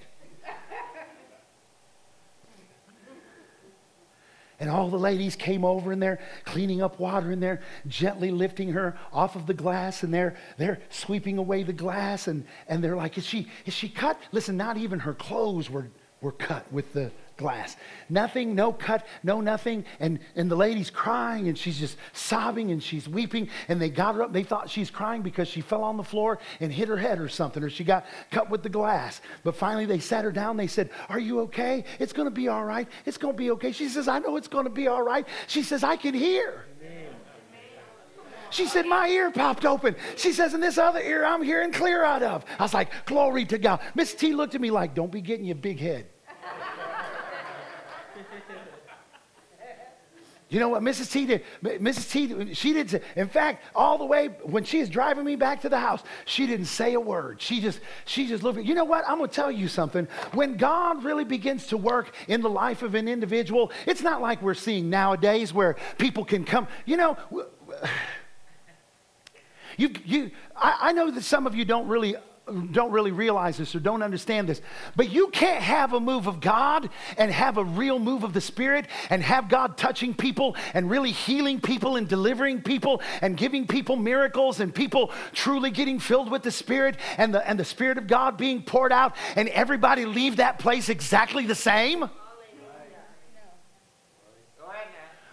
And all the ladies came over and they're cleaning up water and they're gently lifting her off of the glass and they're, they're sweeping away the glass and, and they're like, is she, is she cut? Listen, not even her clothes were, were cut with the, glass. Nothing, no cut, no nothing. And, and the lady's crying and she's just sobbing and she's weeping. And they got her up. They thought she's crying because she fell on the floor and hit her head or something, or she got cut with the glass. But finally they sat her down. They said, Are you okay? It's going to be all right. It's going to be okay. She says, I know it's going to be all right. She says, I can hear. She said, My ear popped open. She says, And this other ear I'm hearing clear out of. I was like, Glory to God. Miss T looked at me like, Don't be getting your big head. You know what Mrs. T did? Mrs. T, she did. In fact, all the way when she is driving me back to the house, she didn't say a word. She just, she just looked. You know what? I'm to tell you something. When God really begins to work in the life of an individual, it's not like we're seeing nowadays where people can come. You know, you, you. I, I know that some of you don't really don't really realize this or don't understand this, but you can't have a move of God and have a real move of the Spirit and have God touching people and really healing people and delivering people and giving people miracles and people truly getting filled with the Spirit and the, and the Spirit of God being poured out and everybody leave that place exactly the same.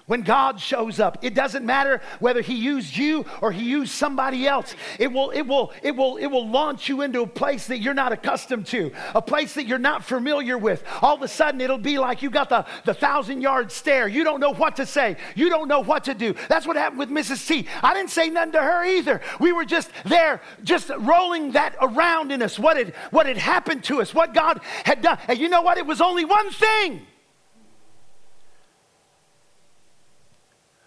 When God shows up. It doesn't matter whether he used you or he used somebody else. It will, it will, it will, it will launch you into a place that you're not accustomed to, a place that you're not familiar with. All of a sudden, it'll be like you got the, the thousand yard stare. You don't know what to say. You don't know what to do. That's what happened with Mrs. T. I didn't say nothing to her either. We were just there, just rolling that around in us, what had, what had happened to us, what God had done. And you know what? It was only one thing.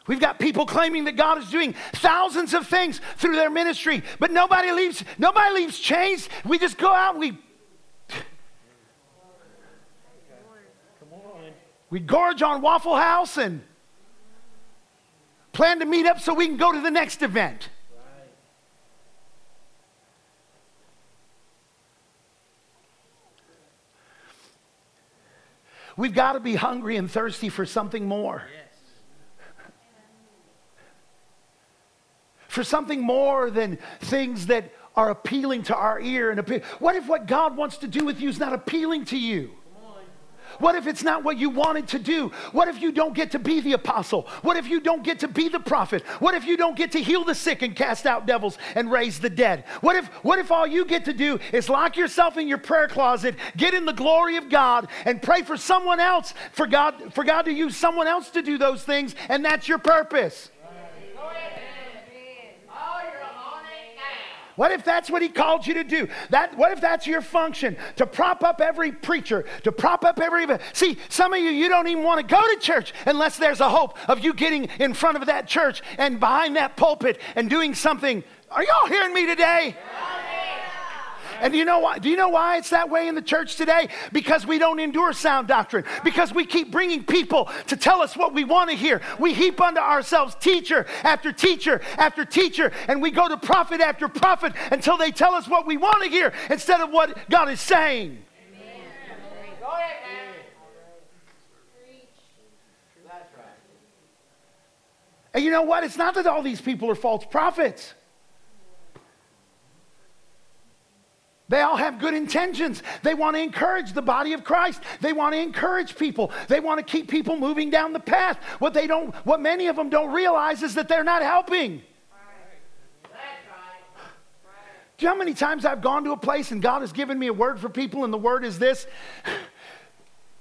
We've got people claiming that God is doing thousands of things through their ministry, but nobody leaves, nobody leaves changed. We just go out and we we gorge on Waffle House and plan to meet up so we can go to the next event. We've got to be hungry and thirsty for something more. Yeah. For something more than things that are appealing to our ear and appeal. What if what God wants to do with you is not appealing to you? What if it's not what you wanted to do? What if you don't get to be the apostle? What if you don't get to be the prophet? What if you don't get to heal the sick and cast out devils and raise the dead? What if what if all you get to do is lock yourself in your prayer closet, get in the glory of God and pray for someone else for God for God to use someone else to do those things and that's your purpose? What if that's what he called you to do? That, what if that's your function? To prop up every preacher, to prop up every. See, some of you, you don't even want to go to church unless there's a hope of you getting in front of that church and behind that pulpit and doing something. Are y'all hearing me today? Yeah. And do you know why? Do you know why it's that way in the church today? Because we don't endure sound doctrine. Because we keep bringing people to tell us what we want to hear. We heap unto ourselves teacher after teacher after teacher, and we go to prophet after prophet until they tell us what we want to hear instead of what God is saying. And you know what? It's not that all these people are false prophets. They all have good intentions. They want to encourage the body of Christ. They want to encourage people. They want to keep people moving down the path. What they don't what many of them don't realize is that they're not helping. Do you know how many times I've gone to a place and God has given me a word for people, and the word is this?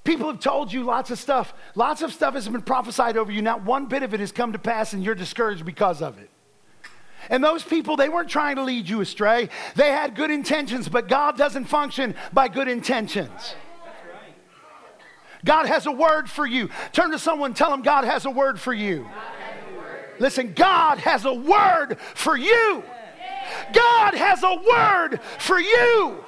People have told you lots of stuff. Lots of stuff has been prophesied over you. Not one bit of it has come to pass, and you're discouraged because of it. And those people, they weren't trying to lead you astray. They had good intentions, but God doesn't function by good intentions. God has a word for you. Turn to someone, tell them God has a word for you. Listen, God has a word for you. God has a word for you.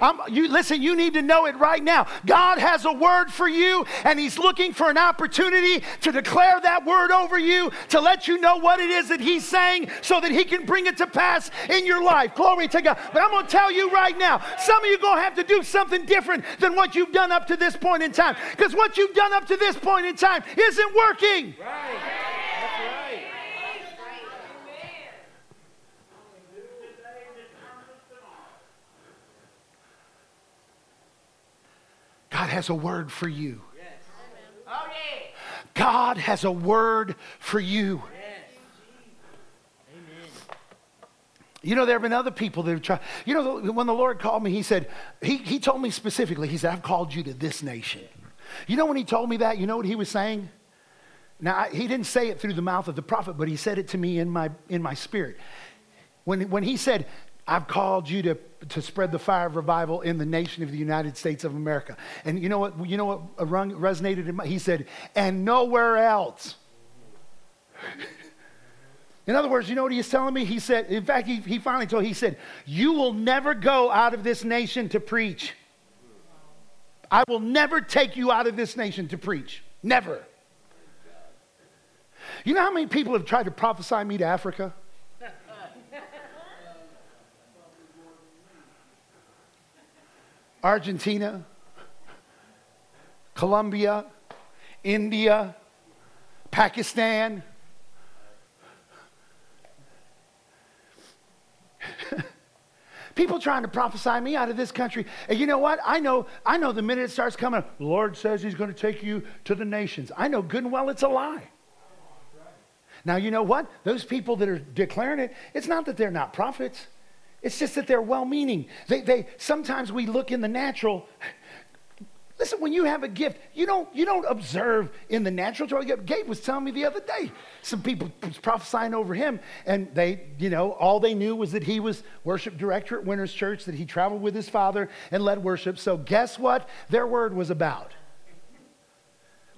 I'm, you, listen, you need to know it right now. God has a word for you, and He's looking for an opportunity to declare that word over you, to let you know what it is that He's saying so that He can bring it to pass in your life. Glory to God. But I'm going to tell you right now, some of you are going to have to do something different than what you've done up to this point in time. Because what you've done up to this point in time isn't working. Right. God has a word for you. Oh. God has a word for you. You know, there have been other people that have tried. You know, when the Lord called me, He said, He, he told me specifically, He said, I've called you to this nation. You know, when He told me that, you know what He was saying? Now, I, He didn't say it through the mouth of the prophet, but He said it to me in my, in my spirit. When, when He said, I've called you to, to spread the fire of revival in the nation of the United States of America. And you know what, you know what resonated in my, he said, and nowhere else. in other words, you know what he's telling me? He said, in fact, he, he finally told, he said, you will never go out of this nation to preach. I will never take you out of this nation to preach. Never. You know how many people have tried to prophesy me to Africa? Argentina, Colombia, India, Pakistan. People trying to prophesy me out of this country. And you know what? I know, I know the minute it starts coming, the Lord says he's going to take you to the nations. I know good and well it's a lie. Now, you know what? Those people that are declaring it, it's not that they're not prophets. It's just that they're well meaning. They, they, sometimes we look in the natural Listen, when you have a gift, you don't, you don't observe in the natural. Gabe was telling me the other day, some people was prophesying over him, and they, you know, all they knew was that he was worship director at Winners Church, that he traveled with his father and led worship. So guess what their word was about?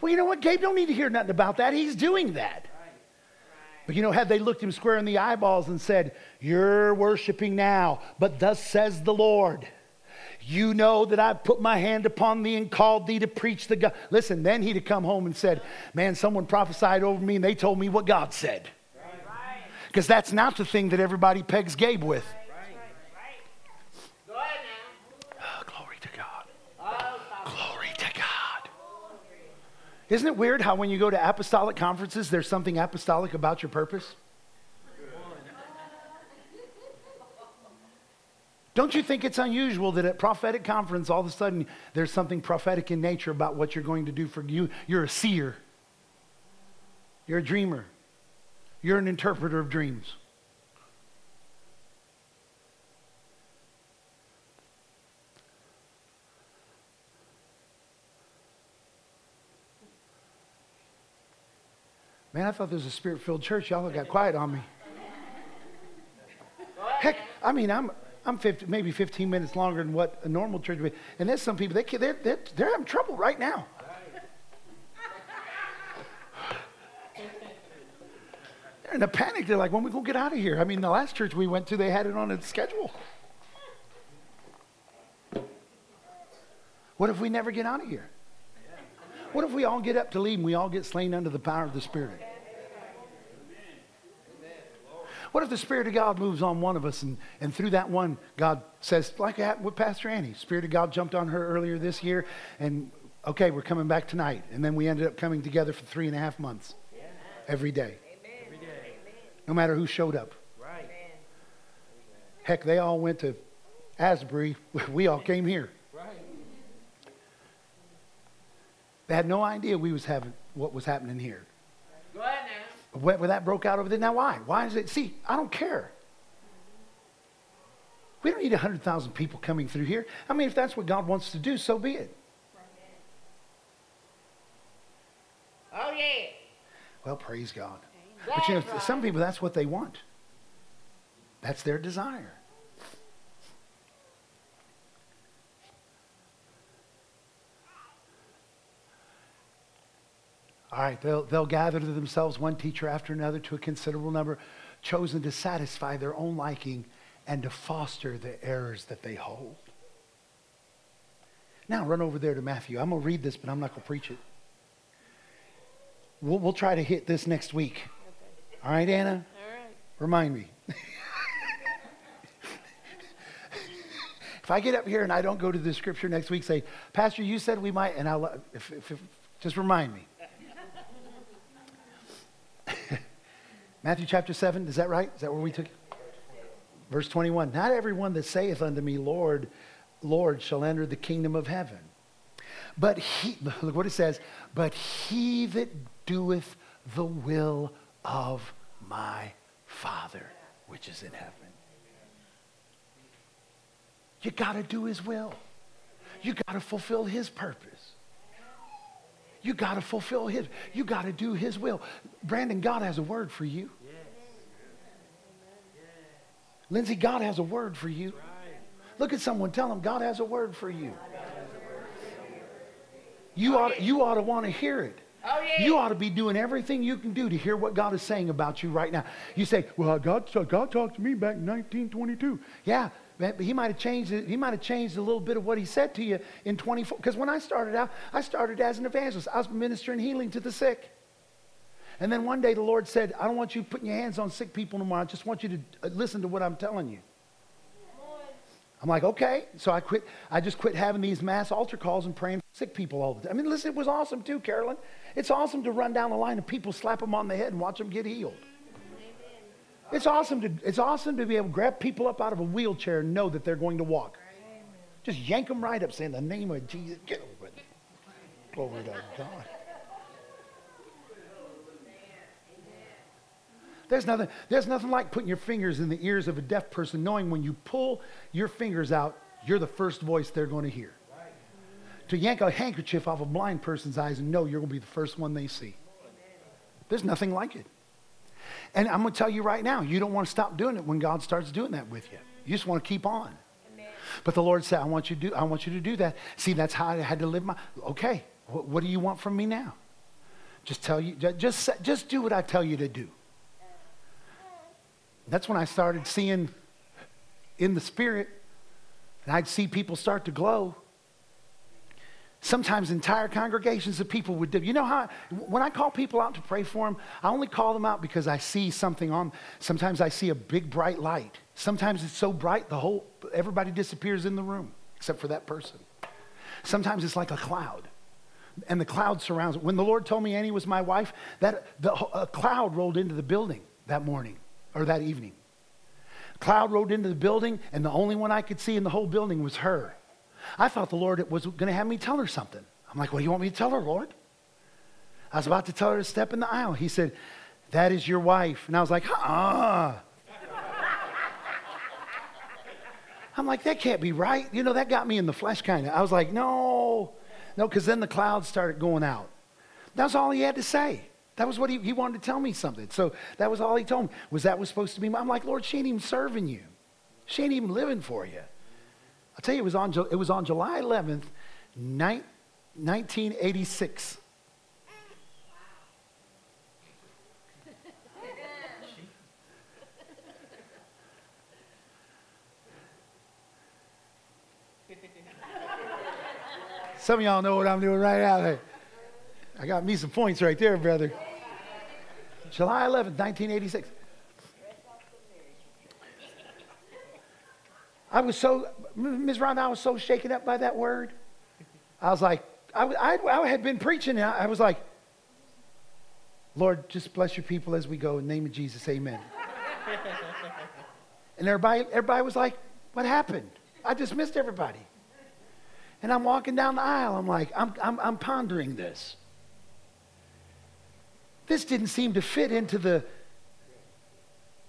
Well, you know what? Gabe don't need to hear nothing about that. He's doing that. But you know, had they looked him square in the eyeballs and said, You're worshiping now, but thus says the Lord you know that I've put my hand upon thee and called thee to preach the God. Listen, then he'd have come home and said, Man, someone prophesied over me and they told me what God said. Because that's not the thing that everybody pegs Gabe with. Oh, glory to God. Glory to God. Isn't it weird how when you go to apostolic conferences, there's something apostolic about your purpose? Don't you think it's unusual that at prophetic conference, all of a sudden, there's something prophetic in nature about what you're going to do for you? You're a seer. You're a dreamer. You're an interpreter of dreams. Man, I thought this was a spirit filled church. Y'all got quiet on me. Heck, I mean, I'm, I'm 50, maybe 15 minutes longer than what a normal church would be. And there's some people, they, they're, they're, they're having trouble right now. They're in a panic. They're like, when we going to get out of here? I mean, the last church we went to, they had it on a schedule. What if we never get out of here? What if we all get up to leave and we all get slain under the power of the Spirit? What if the Spirit of God moves on one of us and, and through that one, God says, like happened with Pastor Annie, Spirit of God jumped on her earlier this year, and okay, we're coming back tonight. And then we ended up coming together for three and a half months every day. Every day. No matter who showed up. Right. Heck, they all went to Asbury. We all came here. Right. They had no idea we was having what was happening here. When, that broke out over there. Now, why? Why is it? See, I don't care. We don't need 100,000 people coming through here. I mean, if that's what God wants to do, so be it. Oh, yeah. Well, praise God. But you know, some people, that's what they want. That's their desire. All right, they'll, they'll gather to themselves one teacher after another to a considerable number, chosen to satisfy their own liking and to foster the errors that they hold. Now, run over there to Matthew. I'm going to read this, but I'm not going to preach it. We'll, we'll try to hit this next week. Okay. All right, Anna? All right. Remind me. if I get up here and I don't go to the scripture next week, say, Pastor, you said we might, and I'll, if, if, if, just remind me. Matthew chapter 7, is that right? Is that where we took it? Verse 21 Not everyone that saith unto me, Lord, Lord, shall enter the kingdom of heaven. But he, look what it says, but he that doeth the will of my Father which is in heaven. You got to do his will. You got to fulfill his purpose. You got to fulfill his. You got to do his will. Brandon, God has a word for you. Lindsay, God has a word for you. Look at someone, tell them God has a word for you. You ought, you ought to want to hear it. Oh, yeah. You ought to be doing everything you can do to hear what God is saying about you right now. You say, Well, God, God talked to me back in 1922. Yeah, but he might have changed it. He might have changed a little bit of what he said to you in 24. Because when I started out, I started as an evangelist. I was ministering healing to the sick. And then one day the Lord said, I don't want you putting your hands on sick people no more. I just want you to uh, listen to what I'm telling you. I'm like, okay. So I quit. I just quit having these mass altar calls and praying for sick people all the time. I mean, listen, it was awesome too, Carolyn. It's awesome to run down the line and people slap them on the head and watch them get healed. It's awesome to it's awesome to be able to grab people up out of a wheelchair and know that they're going to walk. Just yank them right up, saying the name of Jesus. Get over it. Glory to God. There's nothing, there's nothing like putting your fingers in the ears of a deaf person, knowing when you pull your fingers out, you're the first voice they're going to hear. To yank a handkerchief off a blind person's eyes and know you're going to be the first one they see. There's nothing like it. And I'm going to tell you right now, you don't want to stop doing it when God starts doing that with you. You just want to keep on. But the Lord said, I want you to do, I want you to do that. See, that's how I had to live my, okay, what, what do you want from me now? Just tell you, just, just do what I tell you to do. That's when I started seeing in the spirit, and I'd see people start to glow. Sometimes entire congregations of people would do. You know how, when I call people out to pray for them, I only call them out because I see something on. Sometimes I see a big bright light. Sometimes it's so bright the whole, everybody disappears in the room except for that person. Sometimes it's like a cloud and the cloud surrounds it. When the Lord told me Annie was my wife, that the, a cloud rolled into the building that morning or that evening. Cloud rode into the building, and the only one I could see in the whole building was her. I thought the Lord was going to have me tell her something. I'm like, What do you want me to tell her, Lord? I was about to tell her to step in the aisle. He said, That is your wife. And I was like, Ah. I'm like, That can't be right. You know, that got me in the flesh kind of. I was like, No. No, because then the clouds started going out. That's all he had to say. That was what he, he wanted to tell me something. So that was all he told me. Was that was supposed to be? I'm like, Lord, she ain't even serving you. She ain't even living for you. I'll tell you, it was on, it was on July 11th, 1986. Some of y'all know what I'm doing right out there. I got me some points right there, brother. July 11th, 1986. I was so, Ms. Ron, I was so shaken up by that word. I was like, I, I, I had been preaching, and I, I was like, Lord, just bless your people as we go. In the name of Jesus, amen. and everybody, everybody was like, what happened? I just missed everybody. And I'm walking down the aisle. I'm like, I'm, I'm, I'm pondering this. This didn't seem to fit into the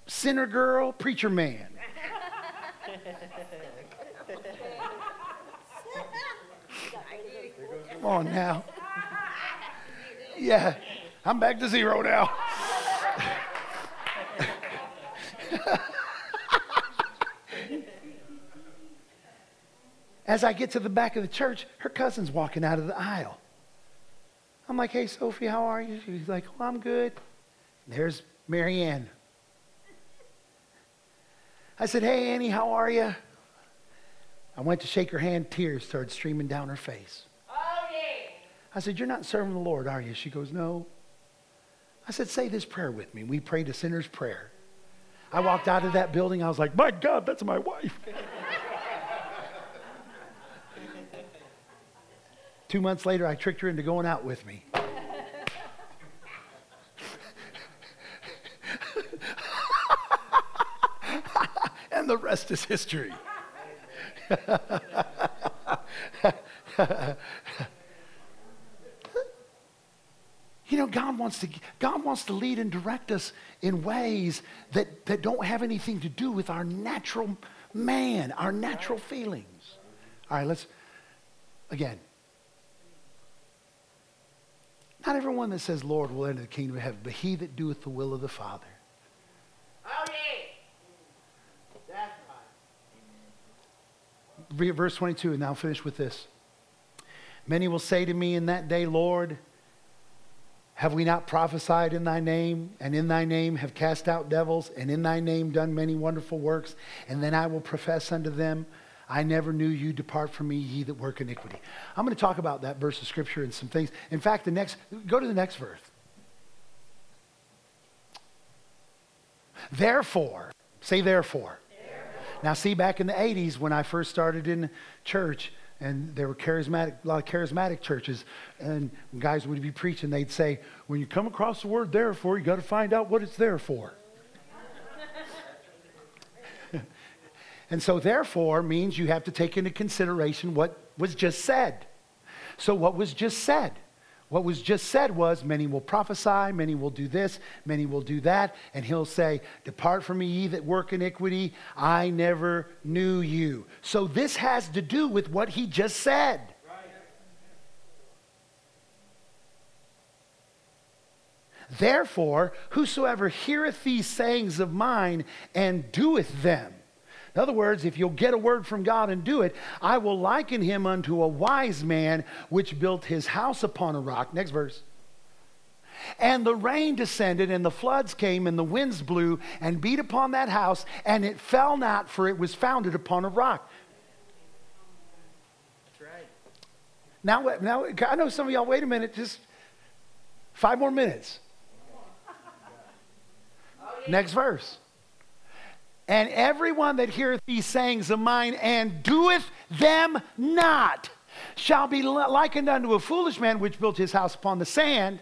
sinner girl, preacher man. Come on now. Yeah, I'm back to zero now. As I get to the back of the church, her cousin's walking out of the aisle. I'm like, hey, Sophie, how are you? She's like, well, I'm good. there's Marianne. I said, hey, Annie, how are you? I went to shake her hand. Tears started streaming down her face. Oh, yeah. I said, you're not serving the Lord, are you? She goes, no. I said, say this prayer with me. We prayed a sinner's prayer. I walked out of that building. I was like, my God, that's my wife. Two months later, I tricked her into going out with me. and the rest is history. you know, God wants, to, God wants to lead and direct us in ways that, that don't have anything to do with our natural man, our natural feelings. All right, let's, again, not everyone that says Lord will enter the kingdom of heaven, but he that doeth the will of the Father. Oh, yeah. That's right. Read verse 22, and I'll finish with this. Many will say to me in that day, Lord, have we not prophesied in thy name, and in thy name have cast out devils, and in thy name done many wonderful works? And then I will profess unto them, I never knew you. Depart from me, ye that work iniquity. I'm going to talk about that verse of scripture and some things. In fact, the next, go to the next verse. Therefore, say therefore. therefore. Now, see, back in the 80s when I first started in church, and there were charismatic, a lot of charismatic churches, and guys would be preaching, they'd say, when you come across the word therefore, you got to find out what it's there for. And so, therefore means you have to take into consideration what was just said. So, what was just said? What was just said was, many will prophesy, many will do this, many will do that. And he'll say, Depart from me, ye that work iniquity. I never knew you. So this has to do with what he just said. Therefore, whosoever heareth these sayings of mine and doeth them, in other words, if you'll get a word from God and do it, I will liken him unto a wise man which built his house upon a rock. Next verse. And the rain descended, and the floods came, and the winds blew and beat upon that house, and it fell not, for it was founded upon a rock. That's right. Now, now I know some of y'all, wait a minute, just five more minutes. Next verse. And everyone that heareth these sayings of mine and doeth them not shall be likened unto a foolish man which built his house upon the sand.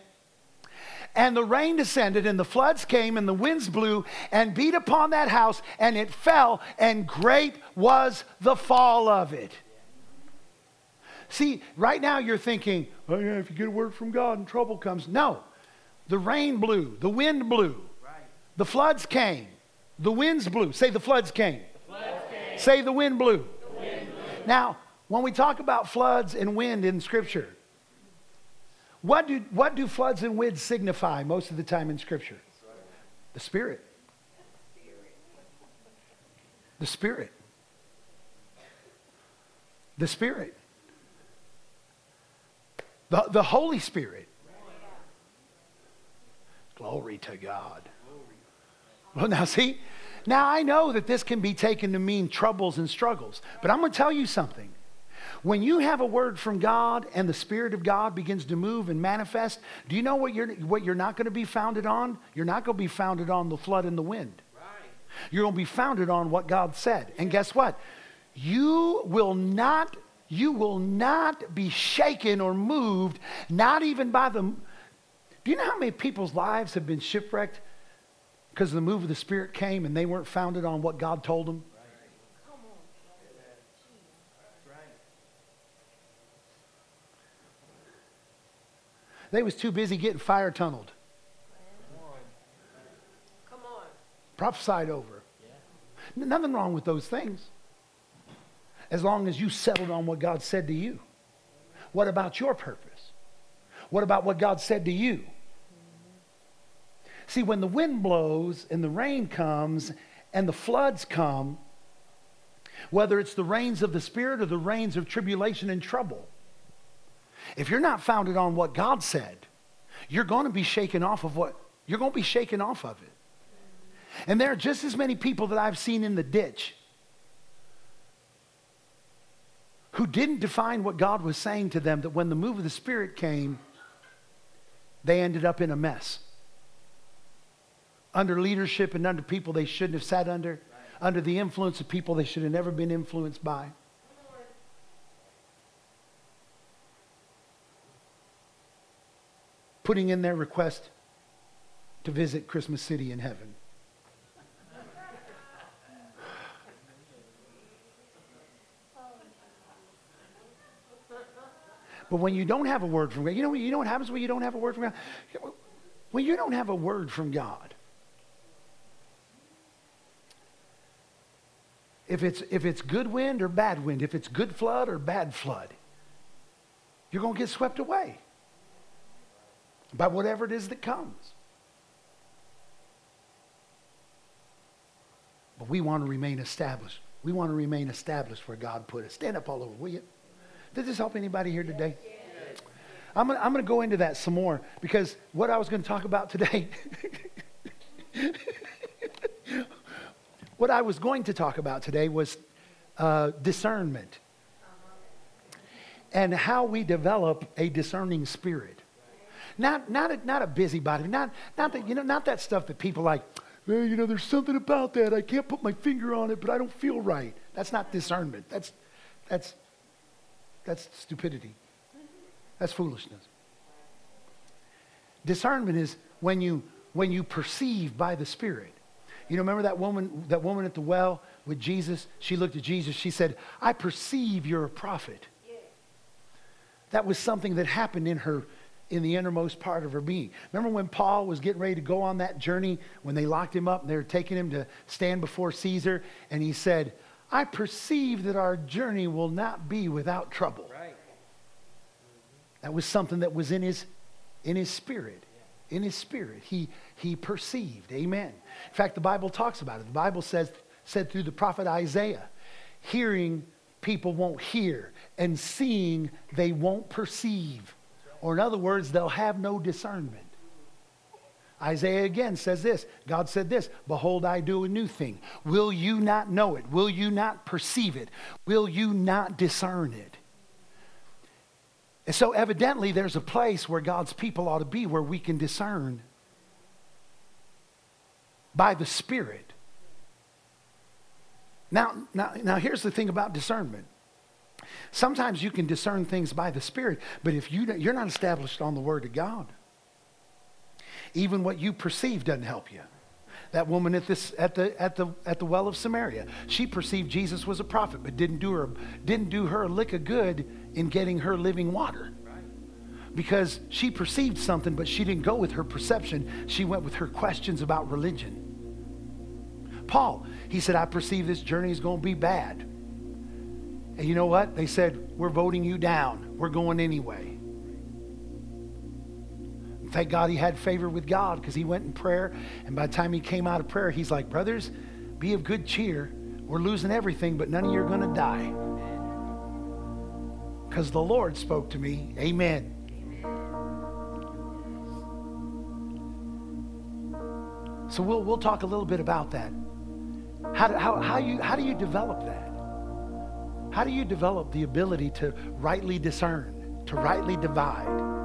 And the rain descended, and the floods came, and the winds blew and beat upon that house, and it fell, and great was the fall of it. See, right now you're thinking, oh, yeah, if you get a word from God and trouble comes. No. The rain blew, the wind blew, right. the floods came, the winds blew. Say the floods came. Floods came. Say the wind, blew. the wind blew. Now, when we talk about floods and wind in Scripture, what do, what do floods and winds signify most of the time in Scripture? The Spirit. The Spirit. The Spirit. The, the Holy Spirit. Glory to God. Well, now see, now I know that this can be taken to mean troubles and struggles, but I'm going to tell you something. When you have a word from God and the Spirit of God begins to move and manifest, do you know what you're, what you're not going to be founded on? You're not going to be founded on the flood and the wind. Right. You're going to be founded on what God said. And guess what? You will not you will not be shaken or moved, not even by the. Do you know how many people's lives have been shipwrecked because the move of the Spirit came and they weren't founded on what God told them? They was too busy getting fire tunneled. Come on. Prophesied over. Yeah. Nothing wrong with those things. As long as you settled on what God said to you. What about your purpose? What about what God said to you? See, when the wind blows and the rain comes and the floods come, whether it's the rains of the Spirit or the rains of tribulation and trouble, if you're not founded on what God said, you're going to be shaken off of what you're going to be shaken off of it. And there are just as many people that I've seen in the ditch who didn't define what God was saying to them that when the move of the Spirit came, they ended up in a mess under leadership and under people they shouldn't have sat under, right. under the influence of people they should have never been influenced by. Putting in their request to visit Christmas City in heaven. But when you don't have a word from God, you know, you know what happens when you don't have a word from God? When you don't have a word from God, if it's, if it's good wind or bad wind, if it's good flood or bad flood, you're going to get swept away by whatever it is that comes. But we want to remain established. We want to remain established where God put us. Stand up all over, will you? Did this help anybody here today? I'm going to go into that some more because what I was going to talk about today What I was going to talk about today was uh, discernment and how we develop a discerning spirit. Not, not, a, not a busybody, not, not, that, you know, not that stuff that people like, man, you know, there's something about that. I can't put my finger on it, but I don't feel right. That's not discernment. That's, that's, that's stupidity. That's foolishness. Discernment is when you, when you perceive by the Spirit. You know, remember that woman, that woman at the well with Jesus? She looked at Jesus. She said, I perceive you're a prophet. That was something that happened in her, in the innermost part of her being. Remember when Paul was getting ready to go on that journey when they locked him up and they were taking him to stand before Caesar? And he said, I perceive that our journey will not be without trouble. Right. That was something that was in his, in his spirit. In his spirit. He, he perceived. Amen. In fact, the Bible talks about it. The Bible says, said through the prophet Isaiah, hearing people won't hear, and seeing they won't perceive. Or in other words, they'll have no discernment. Isaiah again says this God said this Behold, I do a new thing. Will you not know it? Will you not perceive it? Will you not discern it? And so, evidently, there's a place where God's people ought to be where we can discern by the Spirit. Now, now, now here's the thing about discernment. Sometimes you can discern things by the Spirit, but if you, you're not established on the Word of God, even what you perceive doesn't help you. That woman at, this, at, the, at, the, at the well of Samaria, she perceived Jesus was a prophet, but didn't do, her, didn't do her a lick of good in getting her living water. Because she perceived something, but she didn't go with her perception. She went with her questions about religion. Paul, he said, I perceive this journey is going to be bad. And you know what? They said, We're voting you down. We're going anyway. Thank God he had favor with God because he went in prayer. And by the time he came out of prayer, he's like, Brothers, be of good cheer. We're losing everything, but none of you are going to die. Because the Lord spoke to me. Amen. So we'll, we'll talk a little bit about that. How do, how, how, you, how do you develop that? How do you develop the ability to rightly discern, to rightly divide?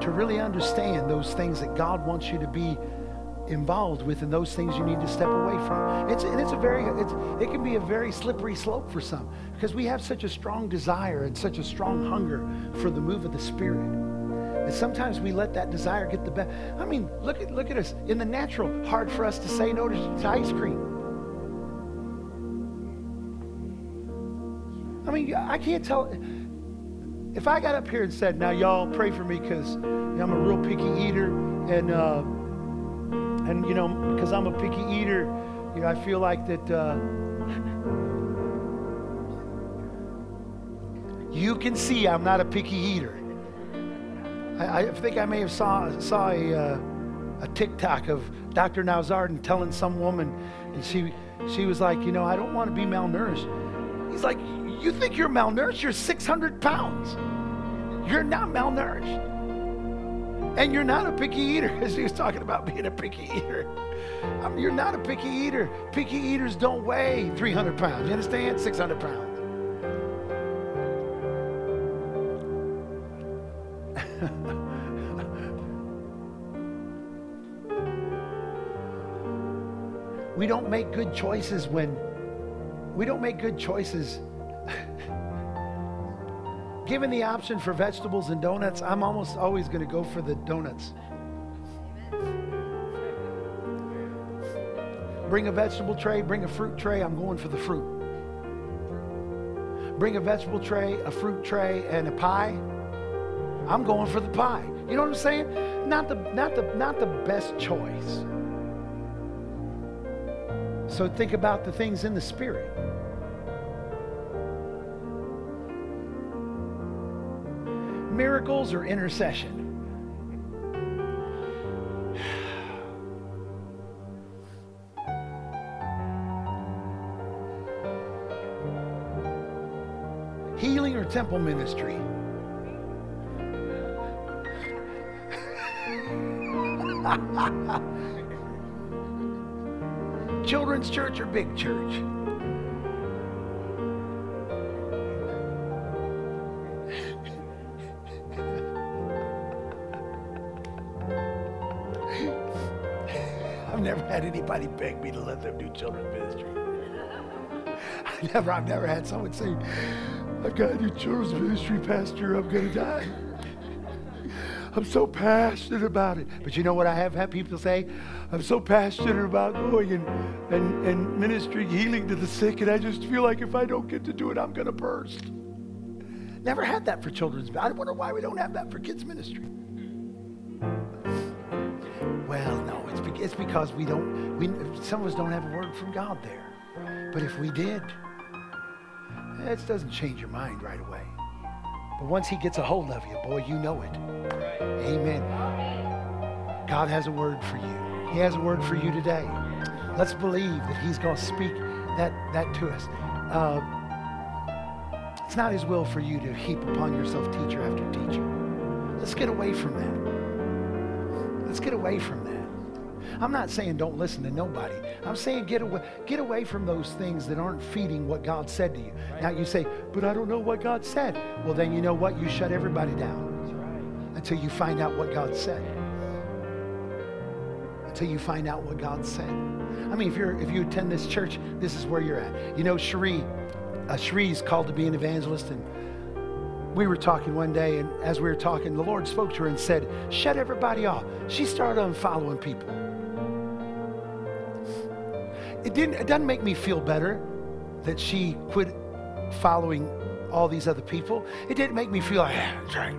To really understand those things that God wants you to be involved with and those things you need to step away from. It's, and it's a very, it's, it can be a very slippery slope for some because we have such a strong desire and such a strong hunger for the move of the Spirit. And sometimes we let that desire get the best. I mean, look at, look at us. In the natural, hard for us to say no to, ice cream. I mean, I can't tell if I got up here and said, "Now y'all pray for me because you know, I'm a real picky eater, and uh, and you know because I'm a picky eater, you know I feel like that." Uh, you can see I'm not a picky eater. I, I think I may have saw saw a uh, a TikTok of Dr. Nowzaradan telling some woman, and she she was like, you know, I don't want to be malnourished. He's like, you think you're malnourished? You're 600 pounds. You're not malnourished. And you're not a picky eater, as he was talking about being a picky eater. I mean, you're not a picky eater. Picky eaters don't weigh 300 pounds. You understand? 600 pounds. we don't make good choices when we don't make good choices Given the option for vegetables and donuts, I'm almost always going to go for the donuts. Bring a vegetable tray, bring a fruit tray, I'm going for the fruit. Bring a vegetable tray, a fruit tray, and a pie, I'm going for the pie. You know what I'm saying? Not the, not the, not the best choice. So think about the things in the spirit. Miracles or intercession? Healing or temple ministry? Children's church or big church? Had anybody beg me to let them do children's ministry. I never, I've never had someone say, I've got to do children's ministry, Pastor, I'm going to die. I'm so passionate about it. But you know what I have had people say? I'm so passionate about going and, and, and ministering healing to the sick, and I just feel like if I don't get to do it, I'm going to burst. Never had that for children's. Ministry. I wonder why we don't have that for kids' ministry. Well, it's, because we don't, we, some of us don't have a word from God there. But if we did, it doesn't change your mind right away. But once he gets a hold of you, boy, you know it. Amen. God has a word for you. He has a word for you today. Let's believe that he's going to speak that, that to us. Uh, it's not his will for you to heap upon yourself teacher after teacher. Let's get away from that. Let's get away from. I'm not saying don't listen to nobody. I'm saying get away, get away from those things that aren't feeding what God said to you. Now you say, but I don't know what God said. Well, then you know what? You shut everybody down until you find out what God said. Until you find out what God said. I mean, if you're if you attend this church, this is where you're at. You know, Cherie, uh, called to be an evangelist, and we were talking one day, and as we were talking, the Lord spoke to her and said, "Shut everybody off." She started unfollowing people. It didn't. It doesn't make me feel better that she quit following all these other people. It didn't make me feel ah, like,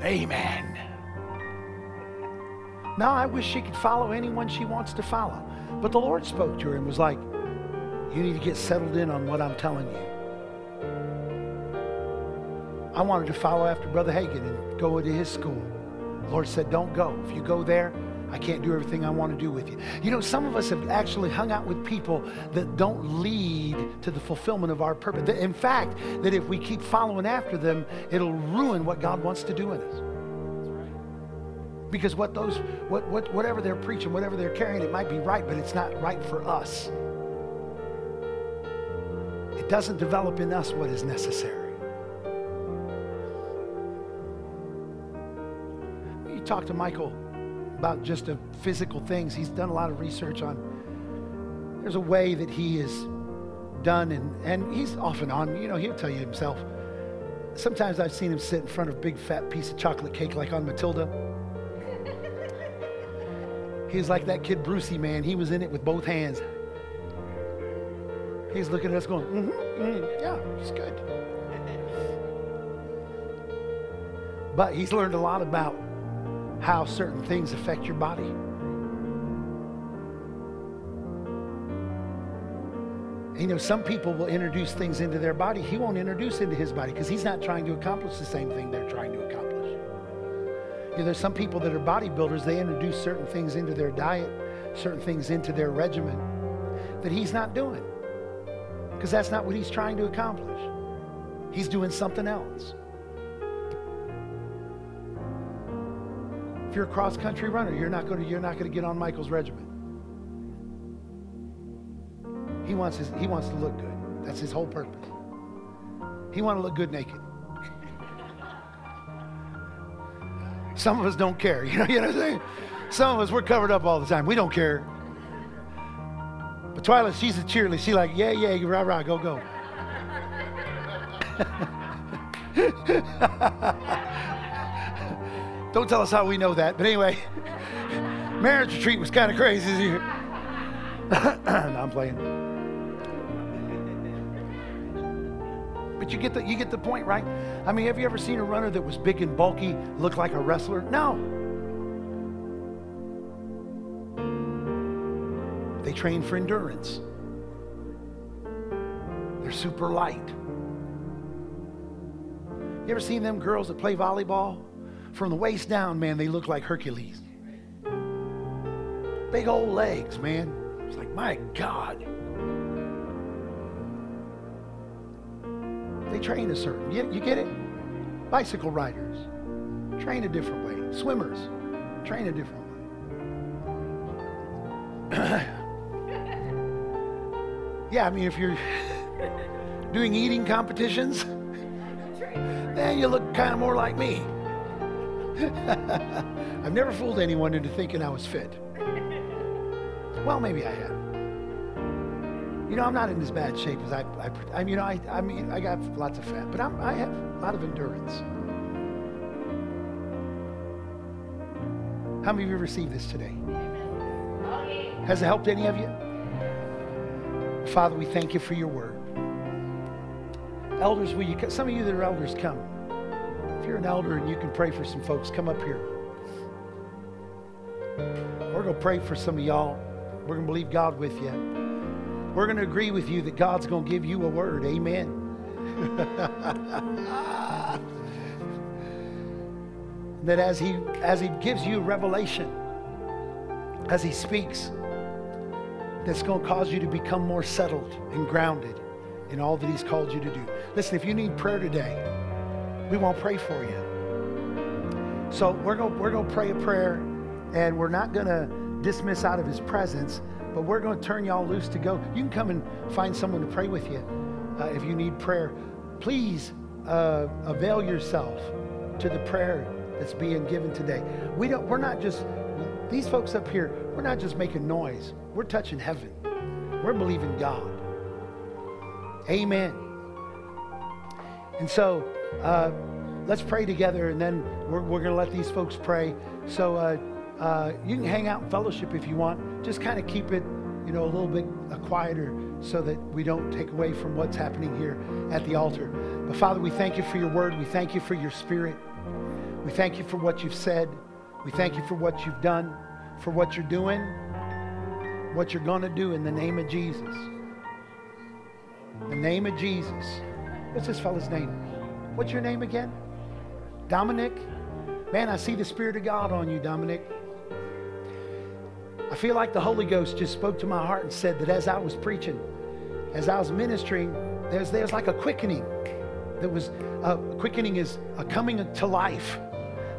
Amen. Now I wish she could follow anyone she wants to follow. But the Lord spoke to her and was like, You need to get settled in on what I'm telling you. I wanted to follow after Brother Hagin and go to his school. The Lord said, Don't go. If you go there, I can't do everything I want to do with you. You know, some of us have actually hung out with people that don't lead to the fulfillment of our purpose. In fact, that if we keep following after them, it'll ruin what God wants to do in us. Because what those, what, what, whatever they're preaching, whatever they're carrying, it might be right, but it's not right for us. It doesn't develop in us what is necessary. You talk to Michael about just the physical things. He's done a lot of research on. There's a way that he is done, and, and he's off and on. You know, he'll tell you himself. Sometimes I've seen him sit in front of a big fat piece of chocolate cake like on Matilda. He's like that kid Brucey, man. He was in it with both hands. He's looking at us going, mm-hmm, mm, yeah, it's good. But he's learned a lot about how certain things affect your body. You know, some people will introduce things into their body. He won't introduce into his body because he's not trying to accomplish the same thing they're trying to accomplish. You know, there's some people that are bodybuilders, they introduce certain things into their diet, certain things into their regimen that he's not doing because that's not what he's trying to accomplish. He's doing something else. If you're a cross country runner, you're not going to you're not going to get on Michael's regimen. He wants his, he wants to look good. That's his whole purpose. He wants to look good naked. Some of us don't care. You know, you know what I'm saying? Some of us we're covered up all the time. We don't care. But Twyla, she's a cheerleader. She's like, yeah, yeah, rah, rah, go, go. Don't tell us how we know that. But anyway, marriage retreat was kind of crazy. no, I'm playing. But you get the you get the point, right? I mean, have you ever seen a runner that was big and bulky, looked like a wrestler? No. They train for endurance. They're super light. You ever seen them girls that play volleyball? From the waist down, man, they look like Hercules. Big old legs, man. It's like, my God. They train a certain, you, you get it? Bicycle riders train a different way. Swimmers train a different way. yeah, I mean, if you're doing eating competitions, then you look kind of more like me. I've never fooled anyone into thinking I was fit. Well, maybe I have. You know, I'm not in as bad shape as I, I, I you know, I, I mean, I got lots of fat, but I'm, I have a lot of endurance. How many of you received this today? Has it helped any of you? Father, we thank you for your word. Elders, will you? Some of you that are elders, come. You're an elder and you can pray for some folks, come up here. We're going to pray for some of y'all. We're going to believe God with you. We're going to agree with you that God's going to give you a word. Amen. that as he as he gives you revelation, as he speaks, that's going to cause you to become more settled and grounded in all that he's called you to do. Listen, if you need prayer today, we want to pray for you. So we're going we're going to pray a prayer, and we're not going to dismiss out of his presence, but we're going to turn y'all loose to go. You can come and find someone to pray with you uh, if you need prayer. Please uh, avail yourself to the prayer that's being given today. We don't. We're not just these folks up here. We're not just making noise. We're touching heaven. We're believing God. Amen. And so uh, let's pray together, and then we're, we're going to let these folks pray. So uh, uh, you can hang out in fellowship if you want. Just kind of keep it, you know, a little bit uh, quieter so that we don't take away from what's happening here at the altar. But Father, we thank you for your word. We thank you for your spirit. We thank you for what you've said. We thank you for what you've done, for what you're doing, what you're going to do in the name of Jesus. The name of Jesus. What's this fellow's name? What's your name again? Dominic? Man, I see the Spirit of God on you, Dominic. I feel like the Holy Ghost just spoke to my heart and said that as I was preaching, as I was ministering, there's, there's like a quickening. That was, uh, quickening is a coming to life.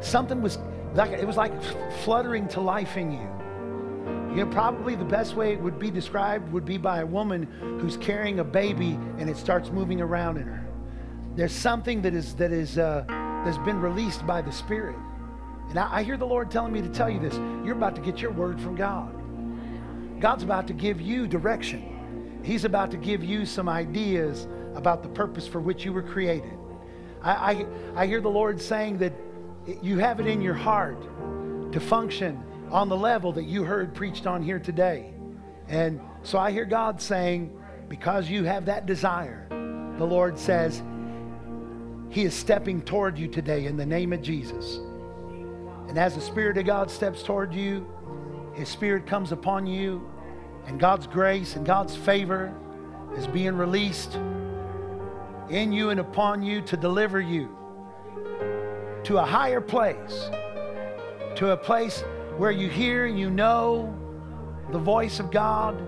Something was like, it was like fluttering to life in you. You know, probably the best way it would be described would be by a woman who's carrying a baby and it starts moving around in her. There's something that is that is uh, that's been released by the Spirit, and I, I hear the Lord telling me to tell you this: you're about to get your word from God. God's about to give you direction. He's about to give you some ideas about the purpose for which you were created. I, I, I hear the Lord saying that you have it in your heart to function on the level that you heard preached on here today. And so I hear God saying, because you have that desire, the Lord says, He is stepping toward you today in the name of Jesus. And as the Spirit of God steps toward you, His Spirit comes upon you, and God's grace and God's favor is being released in you and upon you to deliver you to a higher place, to a place where you hear and you know the voice of God,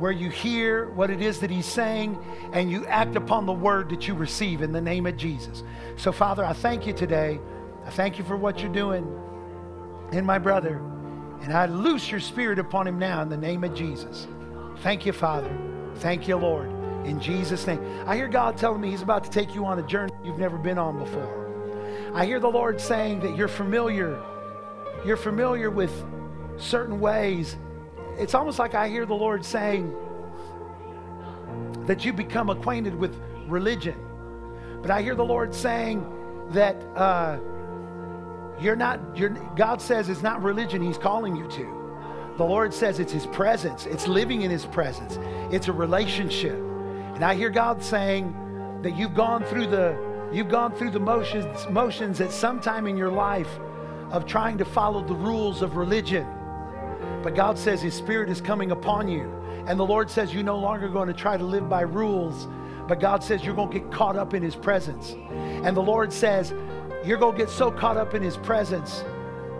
where you hear what it is that He's saying, and you act upon the word that you receive in the name of Jesus. So, Father, I thank you today. I thank you for what you're doing in my brother, and I loose your spirit upon him now in the name of Jesus. Thank you, Father. Thank you, Lord. In Jesus' name. I hear God telling me He's about to take you on a journey you've never been on before. I hear the Lord saying that you're familiar. You're familiar with certain ways. It's almost like I hear the Lord saying that you become acquainted with religion. But I hear the Lord saying that uh, you're not, you're, God says it's not religion He's calling you to. The Lord says it's His presence, it's living in His presence, it's a relationship. And I hear God saying that you've gone through the you've gone through the motions motions at some time in your life of trying to follow the rules of religion. But God says His Spirit is coming upon you. And the Lord says you're no longer going to try to live by rules, but God says you're going to get caught up in His presence. And the Lord says you're going to get so caught up in His presence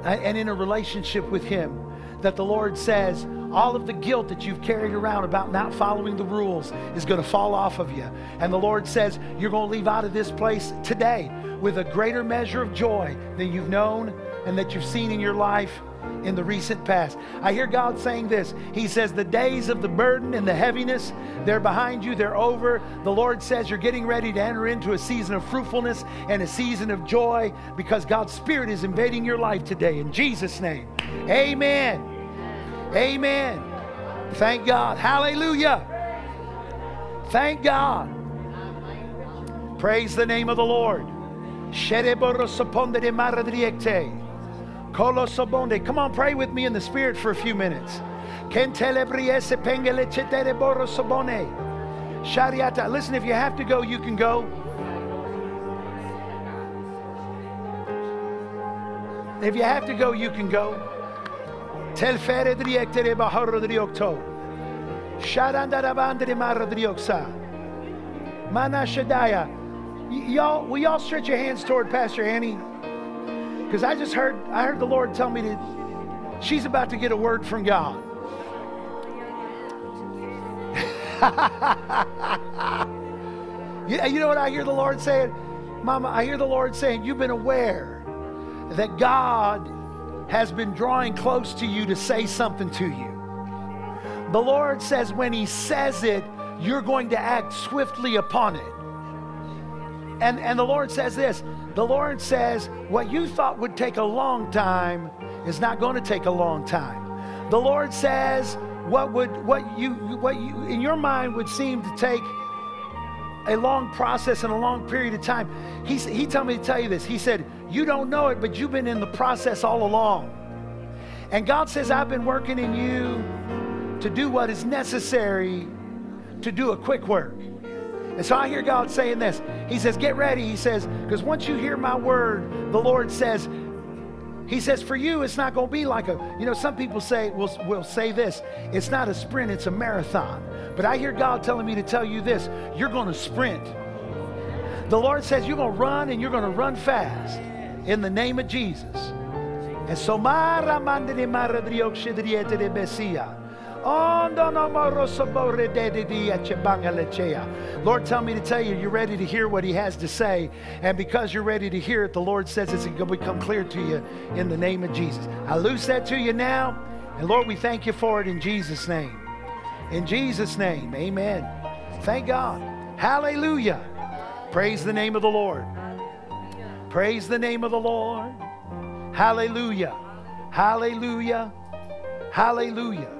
uh, and in a relationship with Him that the Lord says all of the guilt that you've carried around about not following the rules is going to fall off of you. And the Lord says you're going to leave out of this place today with a greater measure of joy than you've known and that you've seen in your life. In the recent past. I hear God saying this. He says, The days of the burden and the heaviness, they're behind you, they're over. The Lord says you're getting ready to enter into a season of fruitfulness and a season of joy because God's Spirit is invading your life today. In Jesus' name, amen. Amen. Thank God. Hallelujah. Thank God. Praise the name of the Lord. Come on, pray with me in the Spirit for a few minutes. Shariata. Listen, if you have to go, you can go. If you have to go, you can go. Tel fere driektere baharo driokto. Sharandarabandre mara drioksa. Mana shadaya. Y'all, will y'all stretch your hands toward Pastor Annie? Because I just heard, I heard the Lord tell me that she's about to get a word from God. you know what I hear the Lord saying? Mama, I hear the Lord saying, You've been aware that God has been drawing close to you to say something to you. The Lord says, when He says it, you're going to act swiftly upon it. And, and the Lord says this the Lord says, what you thought would take a long time is not going to take a long time. The Lord says, what would what you what you in your mind would seem to take a long process and a long period of time. He, he told me to tell you this. He said, You don't know it, but you've been in the process all along. And God says, I've been working in you to do what is necessary to do a quick work. And so I hear God saying this. He says, Get ready. He says, Because once you hear my word, the Lord says, He says, For you, it's not going to be like a, you know, some people say, will will say this, it's not a sprint, it's a marathon. But I hear God telling me to tell you this you're going to sprint. The Lord says, You're going to run and you're going to run fast in the name of Jesus. And so, Lord, tell me to tell you, you're ready to hear what He has to say. And because you're ready to hear it, the Lord says it's going to become clear to you in the name of Jesus. I loose that to you now. And Lord, we thank you for it in Jesus' name. In Jesus' name, amen. Thank God. Hallelujah. Praise the name of the Lord. Praise the name of the Lord. Hallelujah. Hallelujah. Hallelujah.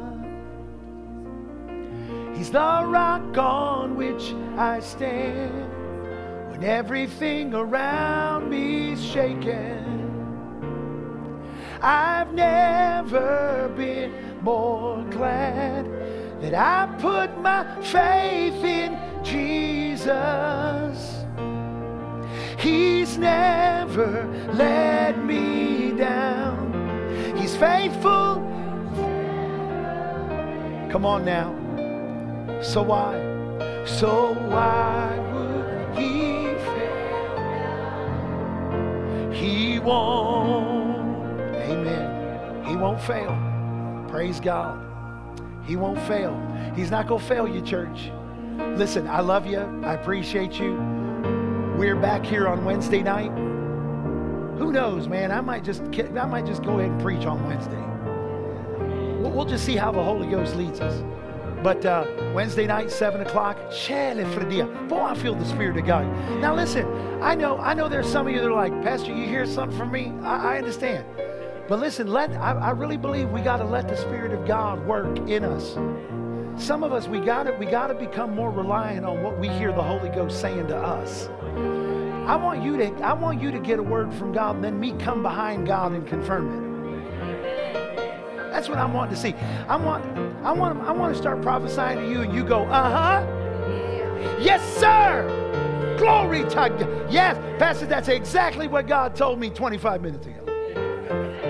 The rock on which I stand when everything around me's shaken. I've never been more glad that I put my faith in Jesus. He's never let me down. He's faithful. Come on now. So why? So why would he fail? He won't. Amen. He won't fail. Praise God. He won't fail. He's not going to fail you, church. Listen, I love you. I appreciate you. We're back here on Wednesday night. Who knows, man? I might just I might just go ahead and preach on Wednesday. We'll just see how the Holy Ghost leads us. But uh, Wednesday night, seven o'clock, boy, I feel the Spirit of God. Now listen, I know, I know there's some of you that are like, Pastor, you hear something from me? I, I understand. But listen, let I, I really believe we got to let the Spirit of God work in us. Some of us, we got to we got to become more reliant on what we hear the Holy Ghost saying to us. I want you to I want you to get a word from God, and then me come behind God and confirm it. That's what I'm wanting to see. I want, I want, I want to start prophesying to you, and you go, uh huh. Yes, sir. Glory to God. Yes, Pastor, that's exactly what God told me 25 minutes ago.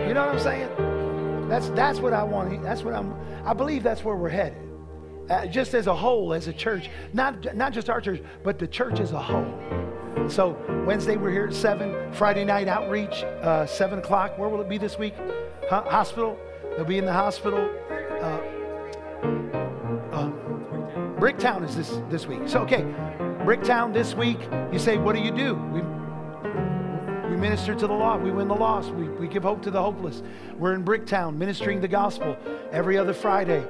You know what I'm saying? That's that's what I want. That's what I'm. I believe that's where we're headed. uh, just as a whole, as a church. Not, not just our church, but the church as a whole. So Wednesday we're here at 7. Friday night outreach, uh, 7 o'clock. Where will it be this week? Huh? Hospital. They'll be in the hospital. Uh, uh, Bricktown is this, this week. So, okay, Bricktown this week. You say, what do you do? We, we minister to the lost. We win the lost. We, we give hope to the hopeless. We're in Bricktown ministering the gospel every other Friday.